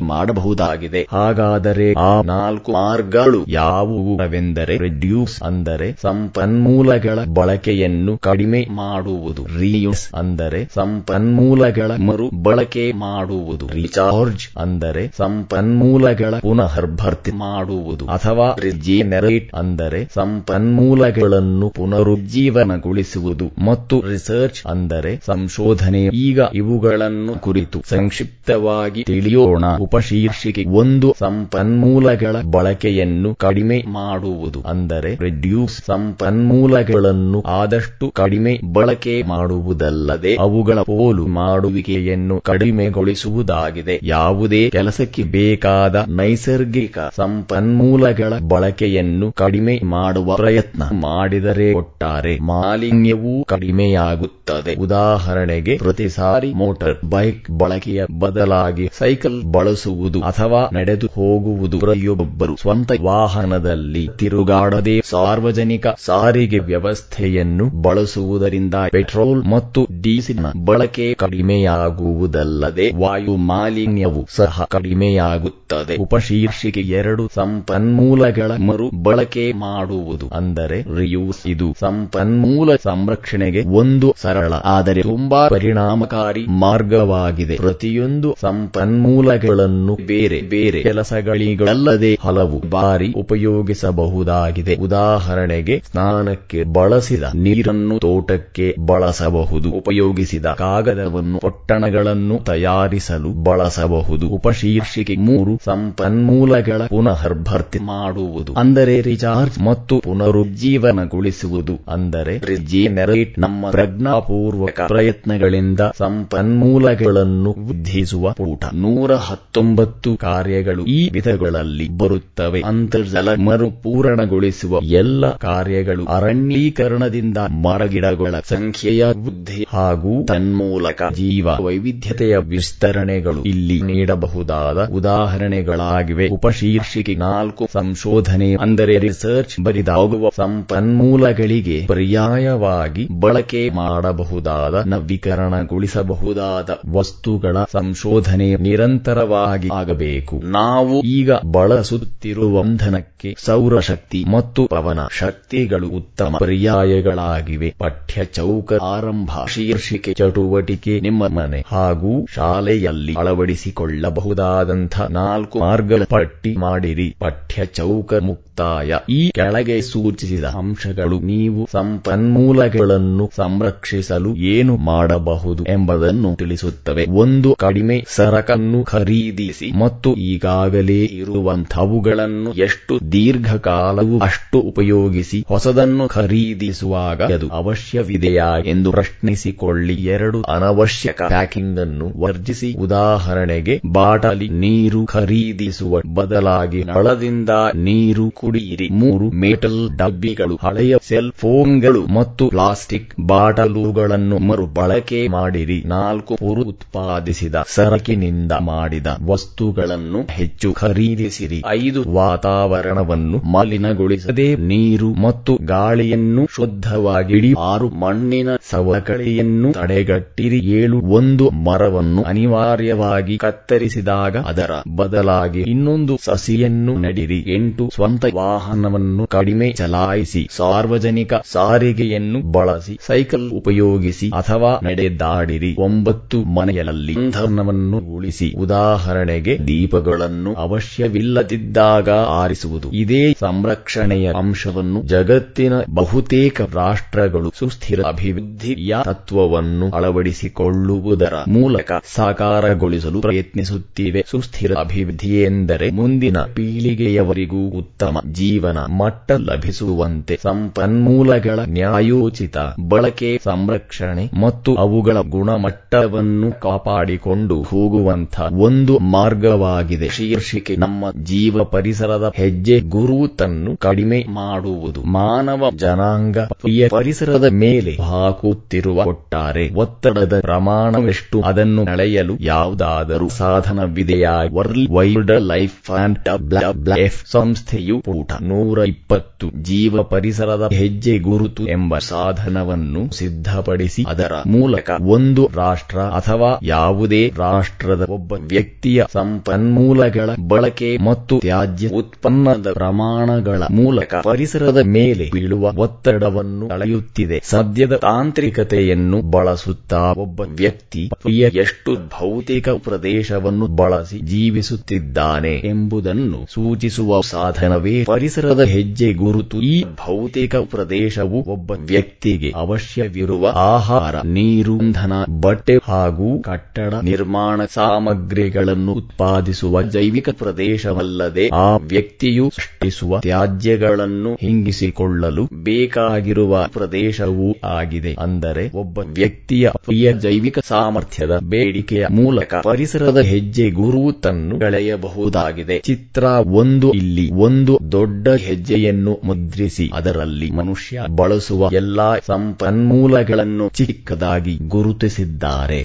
S1: ಮಾಡಬಹುದಾಗಿದೆ. ಹಾಗಾದರೆ ಆ ನಾಲ್ಕು ಮಾರ್ಗಗಳು ಯಾವುವೆಂದರೆ ರೆಡ್ಯೂಸ್ ಅಂದರೆ ಸಂಪನ್ಮೂಲಗಳ ಬಳಕೆಯನ್ನು ಕಡಿಮೆ ಮಾಡುವುದು. ರಿಯೂಸ್ ಅಂದರೆ ಸಂಪನ್ಮೂಲಗಳ ಮರು ಬಳಕೆ ಮಾಡುವುದು. ರೀಚಾರ್ಜ್ ಅಂದರೆ ಸಂಪನ್ಮೂಲಗಳ ಪುನರ್ಭರ್ತಿ ಮಾಡುವುದು. ಅಥವಾ ರಿಜೆನರೇಟ್ ಅಂದರೆ ಸಂಪನ್ಮೂಲಗಳನ್ನು ಪುನರುಜ್ಜೀವನಗೊಳಿಸುವುದು. ಮತ್ತು ರಿಸರ್ಚ್ ಅಂದರೆ ಸಂಶೋಧನೆ. ಈಗ ಇವುಗಳನ್ನು ಕುರಿತು ಸಂಕ್ಷಿಪ್ತವಾಗಿ ತಿಳಿಯೋಣ. ಉಪಶೀರ್ಷಿಕೆ ಒಂದು ಸಂಪನ್ಮೂಲಗಳ ಬಳಕೆಯನ್ನು ಕಡಿಮೆ ಮಾಡುವುದು. ಅಂದರೆ ರೆಡ್ಯೂಸ್ ಸಂಪನ್ಮೂಲಗಳನ್ನು ಆದಷ್ಟು ಕಡಿಮೆ ಬಳಕೆ ಮಾಡುವುದಲ್ಲದೆ ಅವುಗಳ ಪೋಲು ಮಾಡುವಿಕೆಯನ್ನು ಕಡಿಮೆಗೊಳಿಸುವುದಾಗಿದೆ. ಯಾವುದೇ ಕೆಲಸಕ್ಕೆ ಬೇಕಾದ ನೈಸರ್ಗಿಕ ಸಂಪನ್ಮೂಲಗಳ ಬಳಕೆಯನ್ನು ಕಡಿಮೆ ಮಾಡುವ ಪ್ರಯತ್ನ ಮಾಡಿದರೆ ಒಟ್ಟಾರೆ ಮಾಲಿನ್ಯವೂ ಕಡಿಮೆಯಾಗುತ್ತದೆ. ಉದಾಹರಣೆಗೆ, ಪ್ರತಿ ಸಾರಿ ಮೋಟಾರ್ ಬೈಕ್ ಬಳಕೆಯ ಬದಲಾಗಿ ಸೈಕಲ್ ಬಳಸುವುದು ಅಥವಾ ನಡೆದು ಹೋಗುವುದು ಪ್ರತಿಯೊಬ್ಬರು ಸ್ವಂತ ವಾಹನದಲ್ಲಿ ತಿರುಗಾಡದೆ ಸಾರ್ವಜನಿಕ ಸಾರಿಗೆ ವ್ಯವಸ್ಥೆಯನ್ನು ಬಳಸುವುದರಿಂದ ಪೆಟ್ರೋಲ್ ಮತ್ತು ಡೀಸೆಲ್ನ ಬಳಕೆ ಕಡಿಮೆಯಾಗುವುದಲ್ಲದೆ ವಾಯು ಮಾಲಿನ್ಯವು ಸಹ ಕಡಿಮೆಯಾಗುತ್ತದೆ. ಉಪಶೀರ್ಷಿಕೆ ಎರಡು ಸಂಪನ್ಮೂಲಗಳ ಮರು ಬಳಕೆ ಮಾಡುವುದು ಅಂದರೆ ರಿಯೂಸ್ ಇದು ಸಂಪನ್ಮೂಲ ಸಂರಕ್ಷಣೆಗೆ ಒಂದು ಸರಳ, ಆದರೆ ತುಂಬಾ ಪರಿಣಾಮಕಾರಿ ಮಾರ್ಗವಾಗಿದೆ. ಪ್ರತಿಯೊಂದು ಸಂಪನ್ಮೂಲಗಳನ್ನು ಬೇರೆ ಬೇರೆ ಕೆಲಸಗಳಿಗಲ್ಲದೆ ಹಲವು ಬಾರಿ ಉಪಯೋಗಿಸಬಹುದಾಗಿದೆ. ಉದಾಹರಣೆಗೆ ಸ್ನಾನಕ್ಕೆ ಬಳಸಿದ ನೀರನ್ನು ತೋಟಕ್ಕೆ ಬಳಸಬಹುದು. ಉಪಯೋಗಿಸಿದ ಕಾಗದವನ್ನು ಪೊಟ್ಟಣಗಳನ್ನು ತಯಾರಿಸಲು ಬಳಸಬಹುದು. ಉಪಶೀರ್ಷಿಕೆ ಮೂರು ಸಂಪನ್ಮೂಲಗಳ ಪುನರ್ಭರ್ತಿ ಮಾಡುವುದು. ಅಂದರೆ ರಿಚಾರ್ಜ್ ಮತ್ತು ಪುನರುಜ್ಜೀವನಗೊಳಿಸುವುದು. ಅಂದರೆ ರಿಜೆನರೇಟ್ ನಮ್ಮ ಪ್ರಜ್ಞಾಪೂರ್ವಕ ಪ್ರಯತ್ನಗಳಿಂದ ಸಂಪನ್ಮೂಲಗಳನ್ನು ವೃದ್ಧಿಸುವ ಪೂಟ ನೂರ ಹತ್ತೊಂಬತ್ತು ಕಾರ್ಯಗಳು ಈ ವಿಧಗಳಲ್ಲಿ ಬರುತ್ತವೆ. ಅಂತರ್ಜಲ ಮರುಪೂರಣಗೊಳಿಸುವ ಎಲ್ಲ ಕಾರ್ಯಗಳು ಅರಣ್ಯೀಕರಣದಿಂದ ಮರಗಿಡಗಳ ಸಂಖ್ಯೆಯ ವೃದ್ಧಿ ಹಾಗೂ ತನ್ಮೂಲಕ ಜೀವ ವೈವಿಧ್ಯತೆಯ ವಿಸ್ತರಣೆಗಳು ಇಲ್ಲಿ ನೀಡಬಹುದಾದ ಉದಾಹರಣೆಗಳಾಗಿವೆ. ಉಪಶೀರ್ಷಿಕೆ ನಾಲ್ಕು ಸಂಶೋಧನೆ ಅಂದರೆ ರಿಸರ್ಚ್ ಬರಿದಾಗುವ ಸಂಪನ್ಮೂಲಗಳಿಗೆ ಪರ್ಯಾಯವಾಗಿ ಬಳಕೆ ಮಾಡಬಹುದಾದ ನವೀಕರಣಗೊಳಿಸಬಹುದಾದ ವಸ್ತುಗಳ ಸಂಶೋಧನೆ ನಿರಂತರವಾಗಿ ಆಗಬೇಕು. ನಾವು ಈಗ ಬಳಸುತ್ತಿರುವ ಬಂಧನಕ್ಕೆ ಸೌರಶಕ್ತಿ ಮತ್ತು ಪವನ ಶಕ್ತಿಗಳು ಉತ್ತಮ ಪರ್ಯಾಯಗಳಾಗಿವೆ. ಪಠ್ಯ ಚೌಕ ಆರಂಭ ಶೀರ್ಷಿಕೆ ಚಟುವಟಿಕೆ ನಿಮ್ಮ ಮನೆ ಹಾಗೂ ಶಾಲೆಯಲ್ಲಿ ಅಳವಡಿಸಿಕೊಳ್ಳಬಹುದಾದಂಥ ನಾಲ್ಕು ಮಾರ್ಗಗಳ ಪಟ್ಟಿ ಮಾಡಿರಿ. ಪಠ್ಯ ಚೌಕ ಮುಕ್ತಾಯ. ಈ ಕೆಳಗೆ ಸೂಚಿಸಿದ ಅಂಶಗಳು ನೀವು ಸಂಪನ್ಮೂಲಗಳನ್ನು ಸಂರಕ್ಷಿಸಲು ಏನು ಮಾಡಬಹುದು ಎಂಬುದನ್ನು ತಿಳಿಸುತ್ತವೆ. ಒಂದು ಕಡಿಮೆ ಸರಕನ್ನು ಖರೀದಿಸಿ ಮತ್ತು ಈಗಾಗಲೇ ಇರುವಂಥವುಗಳನ್ನು ಎಷ್ಟು ದೀರ್ಘಕಾಲವೂ ಅಷ್ಟು ಉಪಯೋಗಿಸಿ ಹೊಸದನ್ನು ಖರೀದಿಸುವಾಗ ಅದು ಅವಶ್ಯವಿದೆಯಾ ಎಂದು ಪ್ರಶ್ನಿಸಿಕೊಳ್ಳಿ. ಎರಡು, ಅನವಶ್ಯಕ ಪ್ಯಾಕಿಂಗ್ ಅನ್ನು ವರ್ಜಿಸಿ. ಉದಾಹರಣೆಗೆ, ಬಾಟಲಿ ನೀರು ಖರೀದಿಸುವ ಬದಲಾಗಿ ನಳದಿಂದ ನೀರು ಕುಡಿಯಿರಿ. ಮೂರು, ಮೆಟಲ್ ಡಬ್ಬಿಗಳು, ಹಳೆಯ ಸೆಲ್ ಫೋನ್ಗಳು ಮತ್ತು ಪ್ಲಾಸ್ಟಿಕ್ ಬಾಟಲುಗಳನ್ನು ಮರು ಬಳಕೆ ಮಾಡಿರಿ. ನಾಲ್ಕು, ಪುರು ಉತ್ಪಾದಿಸಿದ ಮಾಡಿದ ವಸ್ತುಗಳನ್ನು ಹೆಚ್ಚು ಖರೀದಿಸಿರಿ. ಐದು ವಾತಾವರಣವನ್ನು ಮಲಿನಗೊಳಿಸದೆ ನೀರು ಮತ್ತು ಗಾಳಿಯನ್ನು ಶುದ್ಧವಾಗಿಡಿ ಆರು ಮಣ್ಣಿನ ಸವಕಳಿಯನ್ನು ತಡೆಗಟ್ಟಿರಿ. ಏಳು ಒಂದು ಮರವನ್ನು ಅನಿವಾರ್ಯವಾಗಿ ಕತ್ತರಿಸಿದಾಗ ಅದರ ಬದಲಾಗಿ ಇನ್ನೊಂದು ಸಸಿಯನ್ನು ನೆಡಿರಿ. ಎಂಟು ಸ್ವಂತ ವಾಹನವನ್ನು ಕಡಿಮೆ ಚಲಾಯಿಸಿ ಸಾರ್ವಜನಿಕ ಸಾರಿಗೆಯನ್ನು ಬಳಸಿ ಸೈಕಲ್ ಉಪಯೋಗಿಸಿ ಅಥವಾ ನಡೆದಾಡಿರಿ. ಒಂಬತ್ತು ಮನೆಯಲ್ಲಿ ಇಂಧನವನ್ನು ಉಳಿಸಿ ಉದಾಹರಣೆಗೆ ದೀಪಗಳನ್ನು ಅವಶ್ಯವಿಲ್ಲದಿದ್ದಾಗ ಆರಿಸುವುದು. ಇದೇ ಸಂರಕ್ಷಣೆಯ ಅಂಶವನ್ನು ಜಗತ್ತಿನ ಬಹುತೇಕ ರಾಷ್ಟ್ರಗಳು ಸುಸ್ಥಿರ ಅಭಿವೃದ್ಧಿಯ ತತ್ವವನ್ನು ಅಳವಡಿಸಿಕೊಳ್ಳುವುದರ ಮೂಲಕ ಸಾಕಾರಗೊಳಿಸಲು ಪ್ರಯತ್ನಿಸುತ್ತಿವೆ. ಸುಸ್ಥಿರ ಅಭಿವೃದ್ಧಿ ಎಂದರೆ ಮುಂದಿನ ಪೀಳಿಗೆಯವರಿಗೂ ಉತ್ತಮ ಜೀವನ ಮಟ್ಟ ಲಭಿಸುವಂತೆ ಸಂಪನ್ಮೂಲಗಳ ನ್ಯಾಯೋಚಿತ ಬಳಕೆ, ಸಂರಕ್ಷಣೆ ಮತ್ತು ಅವುಗಳ ಗುಣಮಟ್ಟವನ್ನು ಕಾಪಾಡಿಕೊಂಡು ಹೋಗುವಂಥ ಒಂದು ಮಾರ್ಗವಾಗಿದೆ. ಶೀರ್ಷಿಕೆ ನಮ್ಮ ಜೀವ ಪರಿಸರದ ಹೆಜ್ಜೆ ಗುರುತನ್ನು ಕಡಿಮೆ ಮಾಡುವುದು. ಮಾನವ ಜನಾಂಗ ಪರಿಸರದ ಮೇಲೆ ಹಾಕುತ್ತಿರುವ ಒಟ್ಟಾರೆ ಒತ್ತಡದ ಪ್ರಮಾಣವೆಷ್ಟು ಅದನ್ನು ಅಳೆಯಲು ಯಾವುದಾದರೂ ಸಾಧನವಿದೆಯಾ? World wildlife and F ಸಂಸ್ಥೆಯು ಪೂಟ ನೂರ ಇಪ್ಪತ್ತು ಜೀವ ಪರಿಸರದ ಹೆಜ್ಜೆ ಗುರುತು ಎಂಬ ಸಾಧನವನ್ನು ಸಿದ್ಧಪಡಿಸಿ ಅದರ ಮೂಲಕ ಒಂದು ರಾಷ್ಟ್ರ ಅಥವಾ ಯಾವುದೇ ರಾಷ್ಟ್ರದ ಒಬ್ಬ ವ್ಯಕ್ತಿಯ ಸಂಪನ್ಮೂಲಗಳ ಬಳಕೆ ಮತ್ತು ತ್ಯಾಜ್ಯ ಉತ್ಪನ್ನದ ಪ್ರಮಾಣಗಳ ಮೂಲಕ ಪರಿಸರದ ಮೇಲೆ ಬೀಳುವ ಒತ್ತಡವನ್ನು ಅಳೆಯುತ್ತಿದೆ ಸದ್ಯದ ತಾಂತ್ರಿಕತೆಯನ್ನು ಬಳಸುತ್ತಾ ಒಬ್ಬ ವ್ಯಕ್ತಿ ಎಷ್ಟು ಭೌತಿಕ ಪ್ರದೇಶವನ್ನು ಬಳಸಿ ಜೀವಿಸುತ್ತಿದ್ದಾನೆ ಎಂಬುದನ್ನು ಸೂಚಿಸುವ ಸಾಧನವೇ ಪರಿಸರದ ಹೆಜ್ಜೆ ಗುರುತು. ಈ ಭೌತಿಕ ಪ್ರದೇಶವು ಒಬ್ಬ ವ್ಯಕ್ತಿಗೆ ಅವಶ್ಯವಿರುವ ಆಹಾರ, ನೀರು, ಇಂಧನ, ಬಟ್ಟೆ ಹಾಗೂ ಕಟ್ಟಡ ನಿರ್ಮಾಣ ಸಾಮಗ್ರಿಗಳನ್ನು ಉತ್ಪಾದಿಸುವ ಜೈವಿಕ ಪ್ರದೇಶವಲ್ಲದೆ ಆ ವ್ಯಕ್ತಿಯು ಸೃಷ್ಟಿಸುವ ತ್ಯಾಜ್ಯಗಳನ್ನು ಹಿಂಗಿಸಿಕೊಳ್ಳಲು ಬೇಕಾಗಿರುವ ಪ್ರದೇಶವೂ ಆಗಿದೆ. ಅಂದರೆ ಒಬ್ಬ ವ್ಯಕ್ತಿಯ ಪ್ರಿಯ ಜೈವಿಕ ಸಾಮರ್ಥ್ಯದ ಬೇಡಿಕೆಯ ಮೂಲಕ ಪರಿಸರದ ಹೆಜ್ಜೆ ಗುರುತನ್ನು ಕಳೆಯಬಹುದಾಗಿದೆ ಚಿತ್ರ ಒಂದು ಇಲ್ಲಿ ಒಂದು ದೊಡ್ಡ ಹೆಜ್ಜೆಯನ್ನು ಮುದ್ರಿಸಿ ಅದರಲ್ಲಿ ಮನುಷ್ಯ ಬಳಸುವ ಎಲ್ಲಾ ಸಂಪನ್ಮೂಲಗಳನ್ನು ಚಿಕ್ಕದಾಗಿ ಗುರುತಿಸಿದ್ದಾರೆ.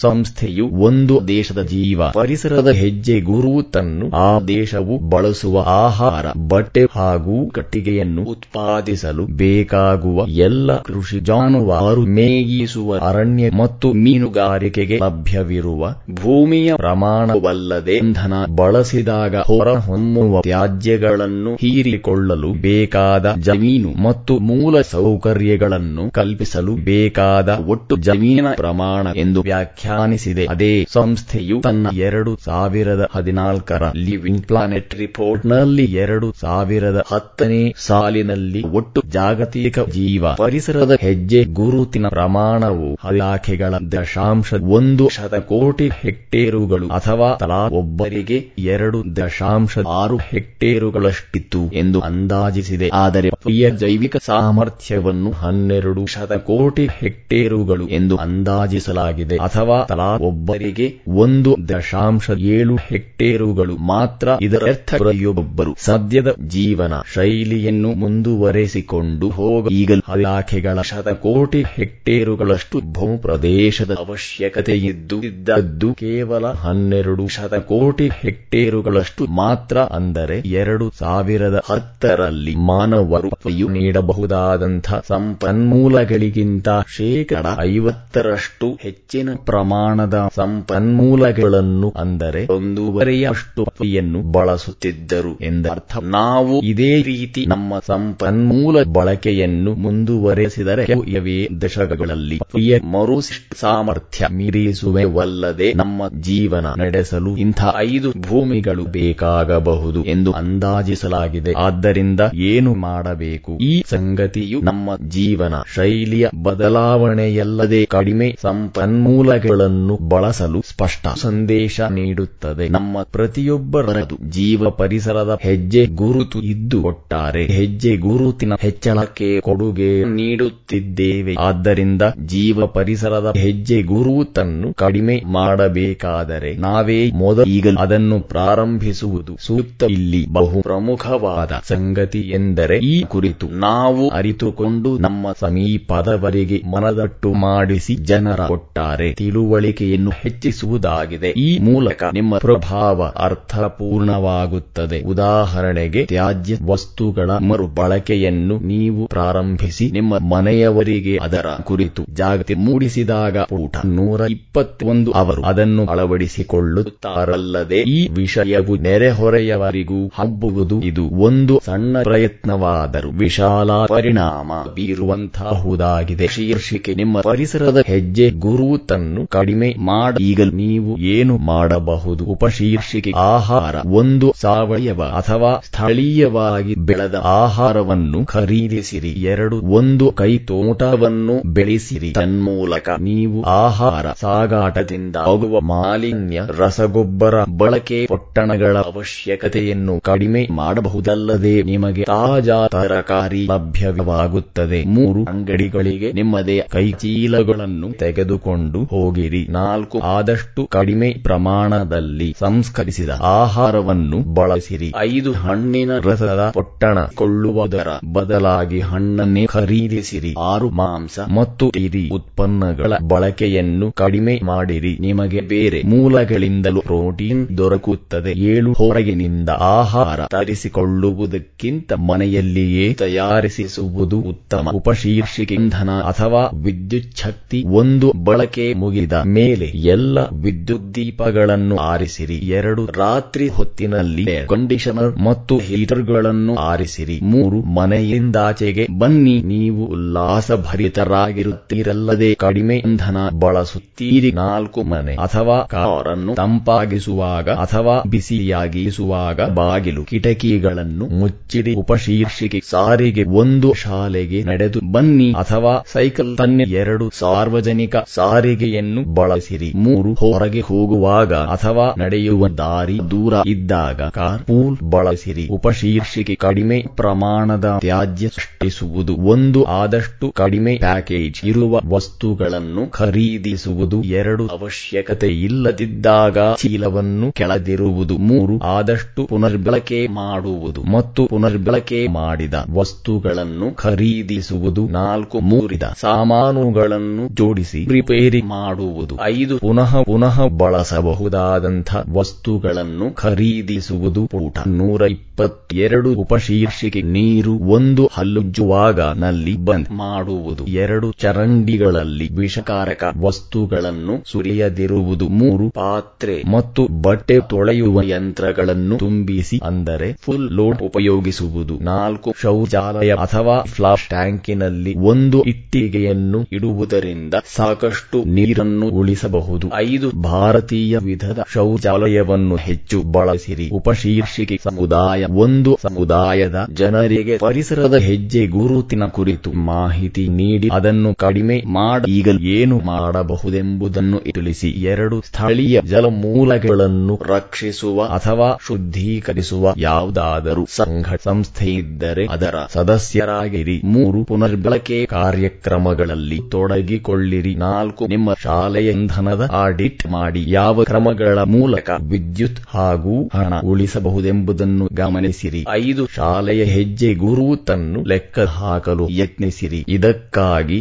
S1: ಸಂಸ್ಥೆಯು ಒಂದು ದೇಶದ ಜೀವ ಪರಿಸರದ ಹೆಜ್ಜೆ ಗುರುತನ್ನು ಆ ದೇಶವು ಬಳಸುವ ಆಹಾರ, ಬಟ್ಟೆ ಹಾಗೂ ಕಟ್ಟಿಗೆಯನ್ನು ಉತ್ಪಾದಿಸಲು ಬೇಕಾಗುವ ಎಲ್ಲ ಕೃಷಿ ಜಾನುವಾರು ಮೇಯಿಸುವ ಅರಣ್ಯ ಮತ್ತು ಮೀನುಗಾರಿಕೆಗೆ ಲಭ್ಯವಿರುವ ಭೂಮಿಯ ಪ್ರಮಾಣವಲ್ಲದೆ ಇಂಧನ ಬಳಸಿದಾಗ ಹೊರಹೊಮ್ಮುವ ತ್ಯಾಜ್ಯಗಳನ್ನು ಹೀರಿಕೊಳ್ಳಲು ಬೇಕಾದ ಜಮೀನು ಮತ್ತು ಮೂಲ ಸೌಕರ್ಯಗಳನ್ನು ಕಲ್ಪಿಸಲು ಬೇಕಾದ ಒಟ್ಟು ಜಮೀನ ಪ್ರಮಾಣ ಎಂದು ವ್ಯಾಖ್ಯಾನಿಸಿದೆ. ಅದೇ ಸಂಸ್ಥೆಯು ತನ್ನ ಎರಡು ಸಾವಿರದ ಹದಿನಾಲ್ಕರ ಲಿವಿಂಗ್ ಪ್ಲಾನೆಟ್ ರಿಪೋರ್ಟ್ನಲ್ಲಿ ಎರಡು ಸಾವಿರದ ಹತ್ತನೇ ಸಾಲಿನಲ್ಲಿ ಒಟ್ಟು ಜಾಗತಿಕ ಜೀವ ಪರಿಸರದ ಹೆಜ್ಜೆ ಗುರುತಿನ ಪ್ರಮಾಣವು ಇಲಾಖೆಗಳ ದಶಾಂಶ ಒಂದು ಶತಕೋಟಿ ಹೆಕ್ಟೇರುಗಳು ಅಥವಾ ತಲಾ ಒಬ್ಬರಿಗೆ ಎರಡು ದಶಾಂಶ ಆರು ಹೆಕ್ಟೇರುಗಳಷ್ಟಿತ್ತು ಎಂದು ಅಂದಾಜಿಸಿದೆ. ಆದರೆ ಪ್ರಿಯ ಜೈವಿಕ ಸಾಮರ್ಥ್ಯವನ್ನು ಹನ್ನೆರಡು ಶತಕೋಟಿ ಹೆಕ್ಟೇರುಗಳು ಎಂದು ಅಂದಾಜಿಸಲಾಗಿದೆ. ಅಥವಾ ತಲಾ ಒಬ್ಬರಿಗೆ ಒಂದು ದಶಾಂಶ ಏಳು ಹೆಕ್ಟೇರುಗಳು ಮಾತ್ರ ಇದರರ್ಥ ಪ್ರತಿಯೊಬ್ಬರು ಸದ್ಯದ ಜೀವನ ಶೈಲಿಯನ್ನು ಮುಂದುವರೆಸಿಕೊಂಡು ಹೋಗ ಈಗಲೂ ಇಲಾಖೆಗಳ ಶತಕೋಟಿ ಹೆಕ್ಟೇರುಗಳಷ್ಟು ಭೂಪ್ರದೇಶದ ಅವಶ್ಯಕತೆಯಿದ್ದು ಇದ್ದದ್ದು ಕೇವಲ ಹನ್ನೆರಡು ಶತಕೋಟಿ ಹೆಕ್ಟೇರುಗಳಷ್ಟು ಮಾತ್ರ ಅಂದರೆ ಎರಡು ಸಾವಿರದ ಹತ್ತರಲ್ಲಿ ಮಾನವರು ನೀಡಬಹುದಾದಂಥ ಸಂಪನ್ಮೂಲಗಳಿಗಿಂತ ಶೇಕಡ ಐವತ್ತರಷ್ಟು ಹೆಚ್ಚಿನ ಪ್ರಮಾಣದ ಸಂಪ ಸಂಪನ್ಮೂಲಗಳನ್ನು ಅಂದರೆ ಒಂದೂವರೆಯಷ್ಟು ಯನ್ನು ಬಳಸುತ್ತಿದ್ದರು ಎಂದರ್ಥ ನಾವು ಇದೇ ರೀತಿ ನಮ್ಮ ಸಂಪನ್ಮೂಲ ಬಳಕೆಯನ್ನು ಮುಂದುವರೆಸಿದರೆ ಇವೇ ದಶಕಗಳಲ್ಲಿ ಮರು ಸಾಮರ್ಥ್ಯ ಮೀರಿಸುವೆವಲ್ಲದೆ ನಮ್ಮ ಜೀವನ ನಡೆಸಲು ಇಂಥ ಐದು ಭೂಮಿಗಳು ಬೇಕಾಗಬಹುದು ಎಂದು ಅಂದಾಜಿಸಲಾಗಿದೆ. ಆದ್ದರಿಂದ ಏನು ಮಾಡಬೇಕು? ಈ ಸಂಗತಿಯು ನಮ್ಮ ಜೀವನ ಶೈಲಿಯ ಬದಲಾವಣೆಯಲ್ಲದೆ ಕಡಿಮೆ ಸಂಪನ್ಮೂಲಗಳನ್ನು ಬಳಸಲು ಸ್ಪಷ್ಟ ಸಂದೇಶ ನೀಡುತ್ತದೆ. ನಮ್ಮ ಪ್ರತಿಯೊಬ್ಬರದು ಜೀವ ಪರಿಸರದ ಹೆಜ್ಜೆ ಗುರುತು ಇದ್ದು ಒಟ್ಟಾರೆ ಹೆಜ್ಜೆ ಗುರುತಿನ ಹೆಚ್ಚಳಕ್ಕೆ ಕೊಡುಗೆ ನೀಡುತ್ತಿದ್ದೇವೆ. ಆದ್ದರಿಂದ ಜೀವ ಪರಿಸರದ ಹೆಜ್ಜೆ ಗುರುತನ್ನು ಕಡಿಮೆ ಮಾಡಬೇಕಾದರೆ ನಾವೇ ಮೊದಲು ಈಗ ಅದನ್ನು ಪ್ರಾರಂಭಿಸುವುದು ಸೂಕ್ತ. ಇಲ್ಲಿ ಬಹು ಪ್ರಮುಖವಾದ ಸಂಗತಿ ಎಂದರೆ ಈ ಕುರಿತು ನಾವು ಅರಿತುಕೊಂಡು ನಮ್ಮ ಸಮೀಪದವರಿಗೆ ಮನದಟ್ಟು ಮಾಡಿಸಿ ಜನರ ಒಟ್ಟಾರೆ ತಿಳುವಳಿಕೆಯನ್ನು ಹೆಚ್ಚಿಸುವುದಾಗಿದೆ. ಈ ಮೂಲಕ ನಿಮ್ಮ ಪ್ರಭಾವ ಅರ್ಥಪೂರ್ಣವಾಗುತ್ತದೆ. ಉದಾಹರಣೆಗೆ, ತ್ಯಾಜ್ಯ ವಸ್ತುಗಳ ಮರು ಬಳಕೆಯನ್ನು ನೀವು ಪ್ರಾರಂಭಿಸಿ, ನಿಮ್ಮ ಮನೆಯವರಿಗೆ ಅದರ ಕುರಿತು ಜಾಗೃತಿ ಮೂಡಿಸಿದಾಗ ಊಟ ನೂರ ಇಪ್ಪತ್ತೊಂದು ಅವರು ಅದನ್ನು ಅಳವಡಿಸಿಕೊಳ್ಳುತ್ತಾರಲ್ಲದೆ, ಈ ವಿಷಯವು ನೆರೆಹೊರೆಯವರಿಗೂ ಹಬ್ಬುವುದು, ಇದು ಒಂದು ಸಣ್ಣ ಪ್ರಯತ್ನವಾದರೂ ವಿಶಾಲ ಪರಿಣಾಮ ಬೀರುವಂತಹುದಾಗಿದೆ ಶೀರ್ಷಿಕೆ, ನಿಮ್ಮ ಪರಿಸರದ ಹೆಜ್ಜೆ ಗುರುತನ್ನು ಕಡಿಮೆ ಮಾಡ ಈಗ ನೀವು ಏನು ಮಾಡಬಹುದು? ಉಪಶೀರ್ಷಿಕೆ ಆಹಾರ, ಒಂದು ಸಾವಯವ ಅಥವಾ ಸ್ಥಳೀಯವಾಗಿ ಬೆಳೆದ ಆಹಾರವನ್ನು ಖರೀದಿಸಿರಿ. ಎರಡು, ಒಂದು ಕೈ ತೋಟವನ್ನು ಬೆಳೆಸಿರಿ. ತನ್ಮೂಲಕ ನೀವು ಆಹಾರ ಸಾಗಾಟದಿಂದ ಆಗುವ ಮಾಲಿನ್ಯ, ರಸಗೊಬ್ಬರ ಬಳಕೆ, ಪೊಟ್ಟಣಗಳ ಅವಶ್ಯಕತೆಯನ್ನು ಕಡಿಮೆ ಮಾಡಬಹುದಲ್ಲದೆ ನಿಮಗೆ ತಾಜಾ ತರಕಾರಿ ಲಭ್ಯವಾಗುತ್ತದೆ. ಮೂರು ಅಂಗಡಿಗಳಿಗೆ ನಿಮ್ಮದೇ ಕೈಚೀಲಗಳನ್ನು ತೆಗೆದುಕೊಂಡು ಹೋಗಿರಿ. ನಾಲ್ಕು ಆದಷ್ಟು ಕಡಿಮೆ ಪ್ರಮಾಣದಲ್ಲಿ ಸಂಸ್ಕರಿಸಿದ ಆಹಾರವನ್ನು ಬಳಸಿರಿ. ಐದು ಹಣ್ಣಿನ ರಸದ ಪೊಟ್ಟಣ ಕೊಳ್ಳುವುದರ ಬದಲಾಗಿ ಹಣ್ಣನ್ನೇ ಖರೀದಿಸಿರಿ. ಆರು ಮಾಂಸ ಮತ್ತು ಇರಿ ಉತ್ಪನ್ನಗಳ ಬಳಕೆಯನ್ನು ಕಡಿಮೆ ಮಾಡಿರಿ. ನಿಮಗೆ ಬೇರೆ ಮೂಲಗಳಿಂದಲೂ ಪ್ರೋಟೀನ್ ದೊರಕುತ್ತದೆ. ಏಳು ಹೊರಗಿನಿಂದ ಆಹಾರ ತರಿಸಿಕೊಳ್ಳುವುದಕ್ಕಿಂತ ಮನೆಯಲ್ಲಿಯೇ ತಯಾರಿಸುವುದು ಉತ್ತಮ. ಉಪಶೀರ್ಷಿಕೆ ಇಂಧನ ಅಥವಾ ವಿದ್ಯುಚ್ಛಕ್ತಿ ಒಂದು ಬಳಕೆ ಮುಗಿದ ಮೇಲೆ ಎಲ್ಲ ವಿದ್ಯುತ್ ದೀಪಗಳನ್ನು ಆರಿಸಿರಿ. ಎರಡು ರಾತ್ರಿ ಹೊತ್ತಿನಲ್ಲಿ ಕಂಡೀಷನರ್ ಮತ್ತು ಹೀಟರ್ಗಳನ್ನು ಆರಿಸಿರಿ. ಮೂರು ಮನೆಯಿಂದಾಚೆಗೆ ಬನ್ನಿ. ನೀವು ಉಲ್ಲಾಸಭರಿತರಾಗಿರುತ್ತೀರಲ್ಲದೆ ಕಡಿಮೆ ಇಂಧನ ಬಳಸುತ್ತೀರಿ. ನಾಲ್ಕು ಮನೆ ಅಥವಾ ಕಾರನ್ನು ತಂಪಾಗಿಸುವಾಗ ಅಥವಾ ಬಿಸಿಯಾಗಿಸುವಾಗ ಬಾಗಿಲು, ಕಿಟಕಿಗಳನ್ನು ಮುಚ್ಚಿಡಿ. ಉಪಶೀರ್ಷಿಕೆ ಸಾರಿಗೆ ಒಂದು ಶಾಲೆಗೆ ನಡೆದು ಬನ್ನಿ ಅಥವಾ ಸೈಕಲ್ ತನ್ನ ಎರಡು ಸಾರ್ವಜನಿಕ ಸಾರಿಗೆಯನ್ನು ಬಳಸಿರಿ. ಮೂರು ಹೊರಗೆ ಹೋಗುವಾಗ ಅಥವಾ ನಡೆಯುವ ದಾರಿ ದೂರ ಇದ್ದಾಗ ಕಾರ್ ಪೂಲ್ ಬಳಸಿರಿ. ಉಪಶೀರ್ಷಿಕೆ ಕಡಿಮೆ ಪ್ರಮಾಣದ ತ್ಯಾಜ್ಯ ಸೃಷ್ಟಿಸುವುದು ಒಂದು ಆದಷ್ಟು ಕಡಿಮೆ ಪ್ಯಾಕೇಜ್ ಇರುವ ವಸ್ತುಗಳನ್ನು ಖರೀದಿಸುವುದು. ಎರಡು ಅವಶ್ಯಕತೆ ಇಲ್ಲದಿದ್ದಾಗ ಚೀಲವನ್ನು ಕೆಳದಿರುವುದು. ಮೂರು ಆದಷ್ಟು ಪುನರ್ಬಳಕೆ ಮಾಡುವುದು ಮತ್ತು ಪುನರ್ಬಳಕೆ ಮಾಡಿದ ವಸ್ತುಗಳನ್ನು ಖರೀದಿಸುವುದು. ನಾಲ್ಕು ಮೂರಿದ ಸಾಮಾನುಗಳನ್ನು ಜೋಡಿಸಿ ರಿಪೇರಿ ಮಾಡುವುದು. ಐದು, ಪುನಃ ಪುನಃ ಬಳಸಬಹುದಾದಂಥ ವಸ್ತುಗಳನ್ನು ಖರೀದಿಸುವುದು ಪೂಟ. ನೂರ ಇಪ್ಪತ್ತೆರಡು ಉಪಶೀರ್ಷಿಕೆ ನೀರು ಒಂದು ಹಲ್ಲುಜ್ಜುವಾಗ ನಲ್ಲಿ ಬಂದ್ ಮಾಡುವುದು. ಎರಡು ಚರಂಡಿಗಳಲ್ಲಿ ವಿಷಕಾರಕ ವಸ್ತುಗಳನ್ನು ಸುರಿಯದಿರುವುದು. ಮೂರು ಪಾತ್ರೆ ಮತ್ತು ಬಟ್ಟೆ ತೊಳೆಯುವ ಯಂತ್ರಗಳನ್ನು ತುಂಬಿಸಿ ಅಂದರೆ ಫುಲ್ ಲೋಡ್ ಉಪಯೋಗಿಸುವುದು. ನಾಲ್ಕು ಶೌಚಾಲಯ ಅಥವಾ ಫ್ಲಾಶ್ ಟ್ಯಾಂಕಿನಲ್ಲಿ ಒಂದು ಇಟ್ಟಿಗೆಯನ್ನು ಇಡುವುದರಿಂದ ಸಾಕಷ್ಟು ನೀರನ್ನು ಉಳಿಸಬಹುದು. ಐದು ಭಾರತೀಯ ವಿಧದ ಶೌಚಾಲಯವನ್ನು ಹೆಚ್ಚು ಬಳಸಿರಿ. ಉಪಶೀರ್ಷಿಕೆ ಸಮುದಾಯ. ಒಂದು ಸಮುದಾಯದ ಜನರಿಗೆ ಪರಿಸರದ ಹೆಜ್ಜೆ ಗುರುತಿನ ಕುರಿತು ಮಾಹಿತಿ ನೀಡಿ ಅದನ್ನು ಕಡಿಮೆ ಮಾಡಿ ಈಗ ಏನು ಮಾಡಬಹುದೆಂಬುದನ್ನು ತಿಳಿಸಿ. ಎರಡು ಸ್ಥಳೀಯ ಜಲಮೂಲಗಳನ್ನು ರಕ್ಷಿಸುವ ಅಥವಾ ಶುದ್ಧೀಕರಿಸುವ ಯಾವುದಾದರೂ ಸಂಘ ಸಂಸ್ಥೆಯಿದ್ದರೆ ಅದರ ಸದಸ್ಯರಾಗಿರಿ. ಮೂರು ಪುನರ್ಬಳಕೆ ಕಾರ್ಯಕ್ರಮಗಳಲ್ಲಿ ತೊಡಗಿಕೊಳ್ಳಿರಿ. ನಾಲ್ಕು ನಿಮ್ಮ ಶಾಲೆಯ ಇಂಧನದ ಆಡಿಟ್ ಮಾಡಿ ಯಾವ ಕ್ರಮಗಳ ಮೂಲಕ ವಿದ್ಯುತ್ ಹಾಗೂ ಹಣ ಉಳಿಸಬಹುದೆಂಬುದನ್ನು ಗಮನಿಸಿರಿ. ಐದು ಶಾಲೆಯ ಹೆಜ್ಜೆ ಗುರುತನ್ನು ಲೆಕ್ಕ ಹಾಕಲು ಯತ್ನಿಸಿರಿ. ಇದಕ್ಕಾಗಿ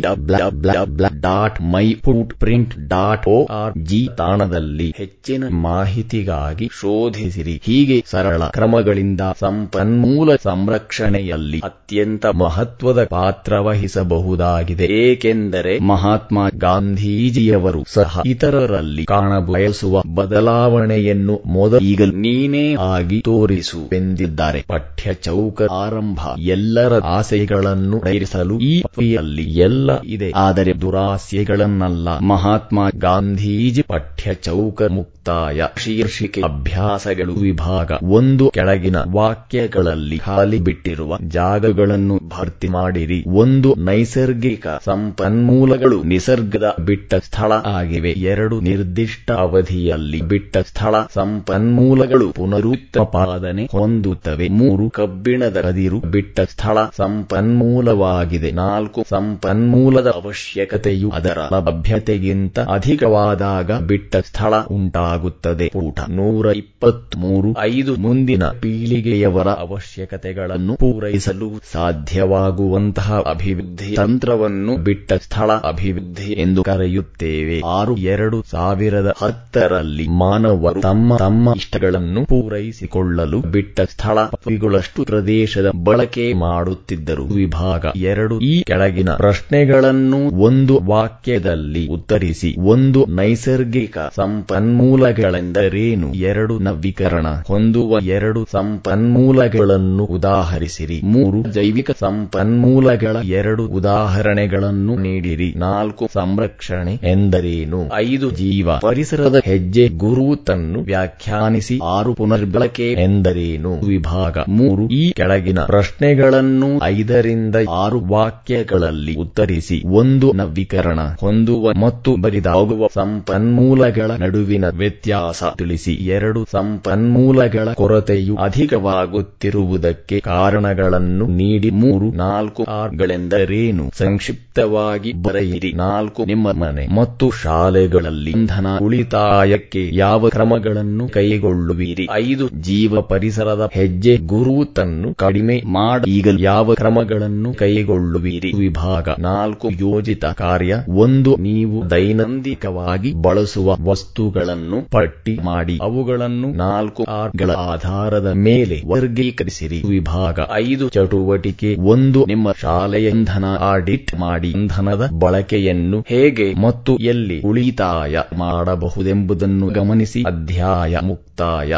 S1: dot my footprint dot O R G ತಾಣದಲ್ಲಿ ಹೆಚ್ಚಿನ ಮಾಹಿತಿಗಾಗಿ ಶೋಧಿಸಿರಿ. ಹೀಗೆ ಸರಳ ಕ್ರಮಗಳಿಂದ ಸಂಪನ್ಮೂಲ ಸಂರಕ್ಷಣೆಯಲ್ಲಿ ಅತ್ಯಂತ ಮಹತ್ವದ ಪಾತ್ರ ವಹಿಸಬಹುದಾಗಿದೆ. ಏಕೆಂದರೆ ಮಹಾತ್ಮ ಗಾಂಧೀಜಿಯವರು ಸಹ ಇತರರ ಇದರಲ್ಲಿ ಕಾಣಬಯಸುವ ಬದಲಾವಣೆಯನ್ನು ಮೊದಲೀಗಲು ನೀನೇ ಆಗಿ ತೋರಿಸು ಎಂದಿದ್ದಾರೆ. ಪಠ್ಯ ಚೌಕ ಆರಂಭ. ಎಲ್ಲರ ಆಸೆಗಳನ್ನು ಡೈರಿಸಲು ಈ ಪಟ್ಟಿಯಲ್ಲಿ ಎಲ್ಲ ಇದೆ. ಆದರೆ ದುರಾಸೆಗಳನ್ನಲ್ಲ. ಮಹಾತ್ಮ ಗಾಂಧೀಜಿ ಪಠ್ಯ ಚೌಕ ಮುಕ್ತಾಯ ಶೀರ್ಷಿಕೆ ಅಭ್ಯಾಸಗಳು ವಿಭಾಗ ಒಂದು ಕೆಳಗಿನ ವಾಕ್ಯಗಳಲ್ಲಿ ಖಾಲಿ ಬಿಟ್ಟಿರುವ ಜಾಗಗಳನ್ನು ಭರ್ತಿ ಮಾಡಿರಿ. ಒಂದು ನೈಸರ್ಗಿಕ ಸಂಪನ್ಮೂಲಗಳು ನಿಸರ್ಗದ ಬಿಟ್ಟ ಸ್ಥಳ ಆಗಿವೆ. ಎರಡು ನಿರ್ದಿಷ್ಟ ಅವಧಿಯಲ್ಲಿ ಬಿಟ್ಟ ಸ್ಥಳ ಸಂಪನ್ಮೂಲಗಳು ಪುನರುತ್ಪಾದನೆ ಹೊಂದುತ್ತವೆ. ಮೂರು ಕಬ್ಬಿಣದ ಕದಿರು ಬಿಟ್ಟ ಸ್ಥಳ ಸಂಪನ್ಮೂಲವಾಗಿದೆ. ನಾಲ್ಕು ಸಂಪನ್ಮೂಲದ ಅವಶ್ಯಕತೆಯು ಅದರ ಲಭ್ಯತೆಗಿಂತ ಅಧಿಕವಾದಾಗ ಬಿಟ್ಟ ಸ್ಥಳ ಉಂಟಾಗುತ್ತದೆ. ನೂರ ಇಪ್ಪತ್ಮೂರು ಐದು ಮುಂದಿನ ಪೀಳಿಗೆಯವರ ಅವಶ್ಯಕತೆಗಳನ್ನು ಪೂರೈಸಲು ಸಾಧ್ಯವಾಗುವಂತಹ ಅಭಿವೃದ್ಧಿ ತಂತ್ರವನ್ನು ಬಿಟ್ಟ ಸ್ಥಳ ಅಭಿವೃದ್ಧಿ ಎಂದು ಕರೆಯುತ್ತೇವೆ. ಆರು ಎರಡು ಸಾವಿರದ ಹತ್ತರಲ್ಲಿ ಮಾನವರು ತಮ್ಮ ತಮ್ಮ ಇಷ್ಟಗಳನ್ನು ಪೂರೈಸಿಕೊಳ್ಳಲು ಬಿಟ್ಟ ಸ್ಥಳ ಪಿಗಳಷ್ಟು ಪ್ರದೇಶದ ಬಳಕೆ ಮಾಡುತ್ತಿದ್ದರು. ವಿಭಾಗ ಎರಡು ಈ ಕೆಳಗಿನ ಪ್ರಶ್ನೆಗಳನ್ನು ಒಂದು ವಾಕ್ಯದಲ್ಲಿ ಉತ್ತರಿಸಿ, ಒಂದು ನೈಸರ್ಗಿಕ ಸಂಪನ್ಮೂಲಗಳೆಂದರೇನು ಎರಡು ನವೀಕರಣ ಹೊಂದುವ ಎರಡು ಸಂಪನ್ಮೂಲಗಳನ್ನು ಉದಾಹರಿಸಿರಿ. ಮೂರು ಜೈವಿಕ ಸಂಪನ್ಮೂಲಗಳ ಎರಡು ಉದಾಹರಣೆಗಳನ್ನು ನೀಡಿರಿ. ನಾಲ್ಕು ಸಂರಕ್ಷಣೆ ಎಂದರೇನು? ಐದು ಜೀವ ಪರಿಸರದ ಹೆಜ್ಜೆ ಗುರುತನ್ನು ವ್ಯಾಖ್ಯಾನಿಸಿ. ಆರು ಪುನರ್ಬಳಕೆ ಎಂದರೇನು? ವಿಭಾಗ ಮೂರು ಈ ಕೆಳಗಿನ ಪ್ರಶ್ನೆಗಳನ್ನು ಐದರಿಂದ ಆರು ವಾಕ್ಯಗಳಲ್ಲಿ ಉತ್ತರಿಸಿ. ಒಂದು ನವೀಕರಣ ಹೊಂದುವ ಮತ್ತು ಬರಿದಾಗುವ ಸಂಪನ್ಮೂಲಗಳ ನಡುವಿನ ವ್ಯತ್ಯಾಸ ತಿಳಿಸಿ ಎರಡು ಸಂಪನ್ಮೂಲಗಳ ಕೊರತೆಯು ಅಧಿಕವಾಗುತ್ತಿರುವುದಕ್ಕೆ ಕಾರಣಗಳನ್ನು ನೀಡಿ ಮೂರು ನಾಲ್ಕು ಆರ್ಗಳೆಂದರೇನು? ಸಂಕ್ಷಿಪ್ತವಾಗಿ ಬರೆಯಿರಿ. ನಾಲ್ಕು ನಿಮ್ಮ ಮನೆ ಮತ್ತು ಶಾಲೆಗಳಲ್ಲಿ ಇಂಧನ ಉಳಿತಾಯಕ್ಕೆ ಯಾವ ಕ್ರಮಗಳನ್ನು ಕೈಗೊಳ್ಳುವಿರಿ? ಐದು ಜೀವ ಪರಿಸರದ ಹೆಜ್ಜೆ ಗುರುತನ್ನು ಕಡಿಮೆ ಮಾಡಿ ಈಗ ಯಾವ ಕ್ರಮಗಳನ್ನು ಕೈಗೊಳ್ಳುವಿರಿ? ವಿಭಾಗ ನಾಲ್ಕು ಯೋಜಿತ ಕಾರ್ಯ. ಒಂದು ನೀವು ದೈನಂದಿಕವಾಗಿ ಬಳಸುವ ವಸ್ತುಗಳನ್ನು ಪಟ್ಟಿ ಮಾಡಿ ಅವುಗಳನ್ನು ನಾಲ್ಕು ಆರ್ಗಳ ಆಧಾರದ ಮೇಲೆ ವರ್ಗೀಕರಿಸಿರಿ. ವಿಭಾಗ ಐದು, ಚಟುವಟಿಕೆ ಒಂದು, ನಿಮ್ಮ ಶಾಲೆಯ ಇಂಧನ ಆಡಿಟ್ ಮಾಡಿ ಇಂಧನದ ಬಳಕೆಯನ್ನು ಹೇಗೆ ಮತ್ತು ಎಲ್ಲಿ ಉಳಿತಾಯ ಮಾಡಬಹುದೆಂಬುದನ್ನು ಗಮನಿಸಿ. ಅಧ್ಯಾಯ ಮುಕ್ತಾಯ.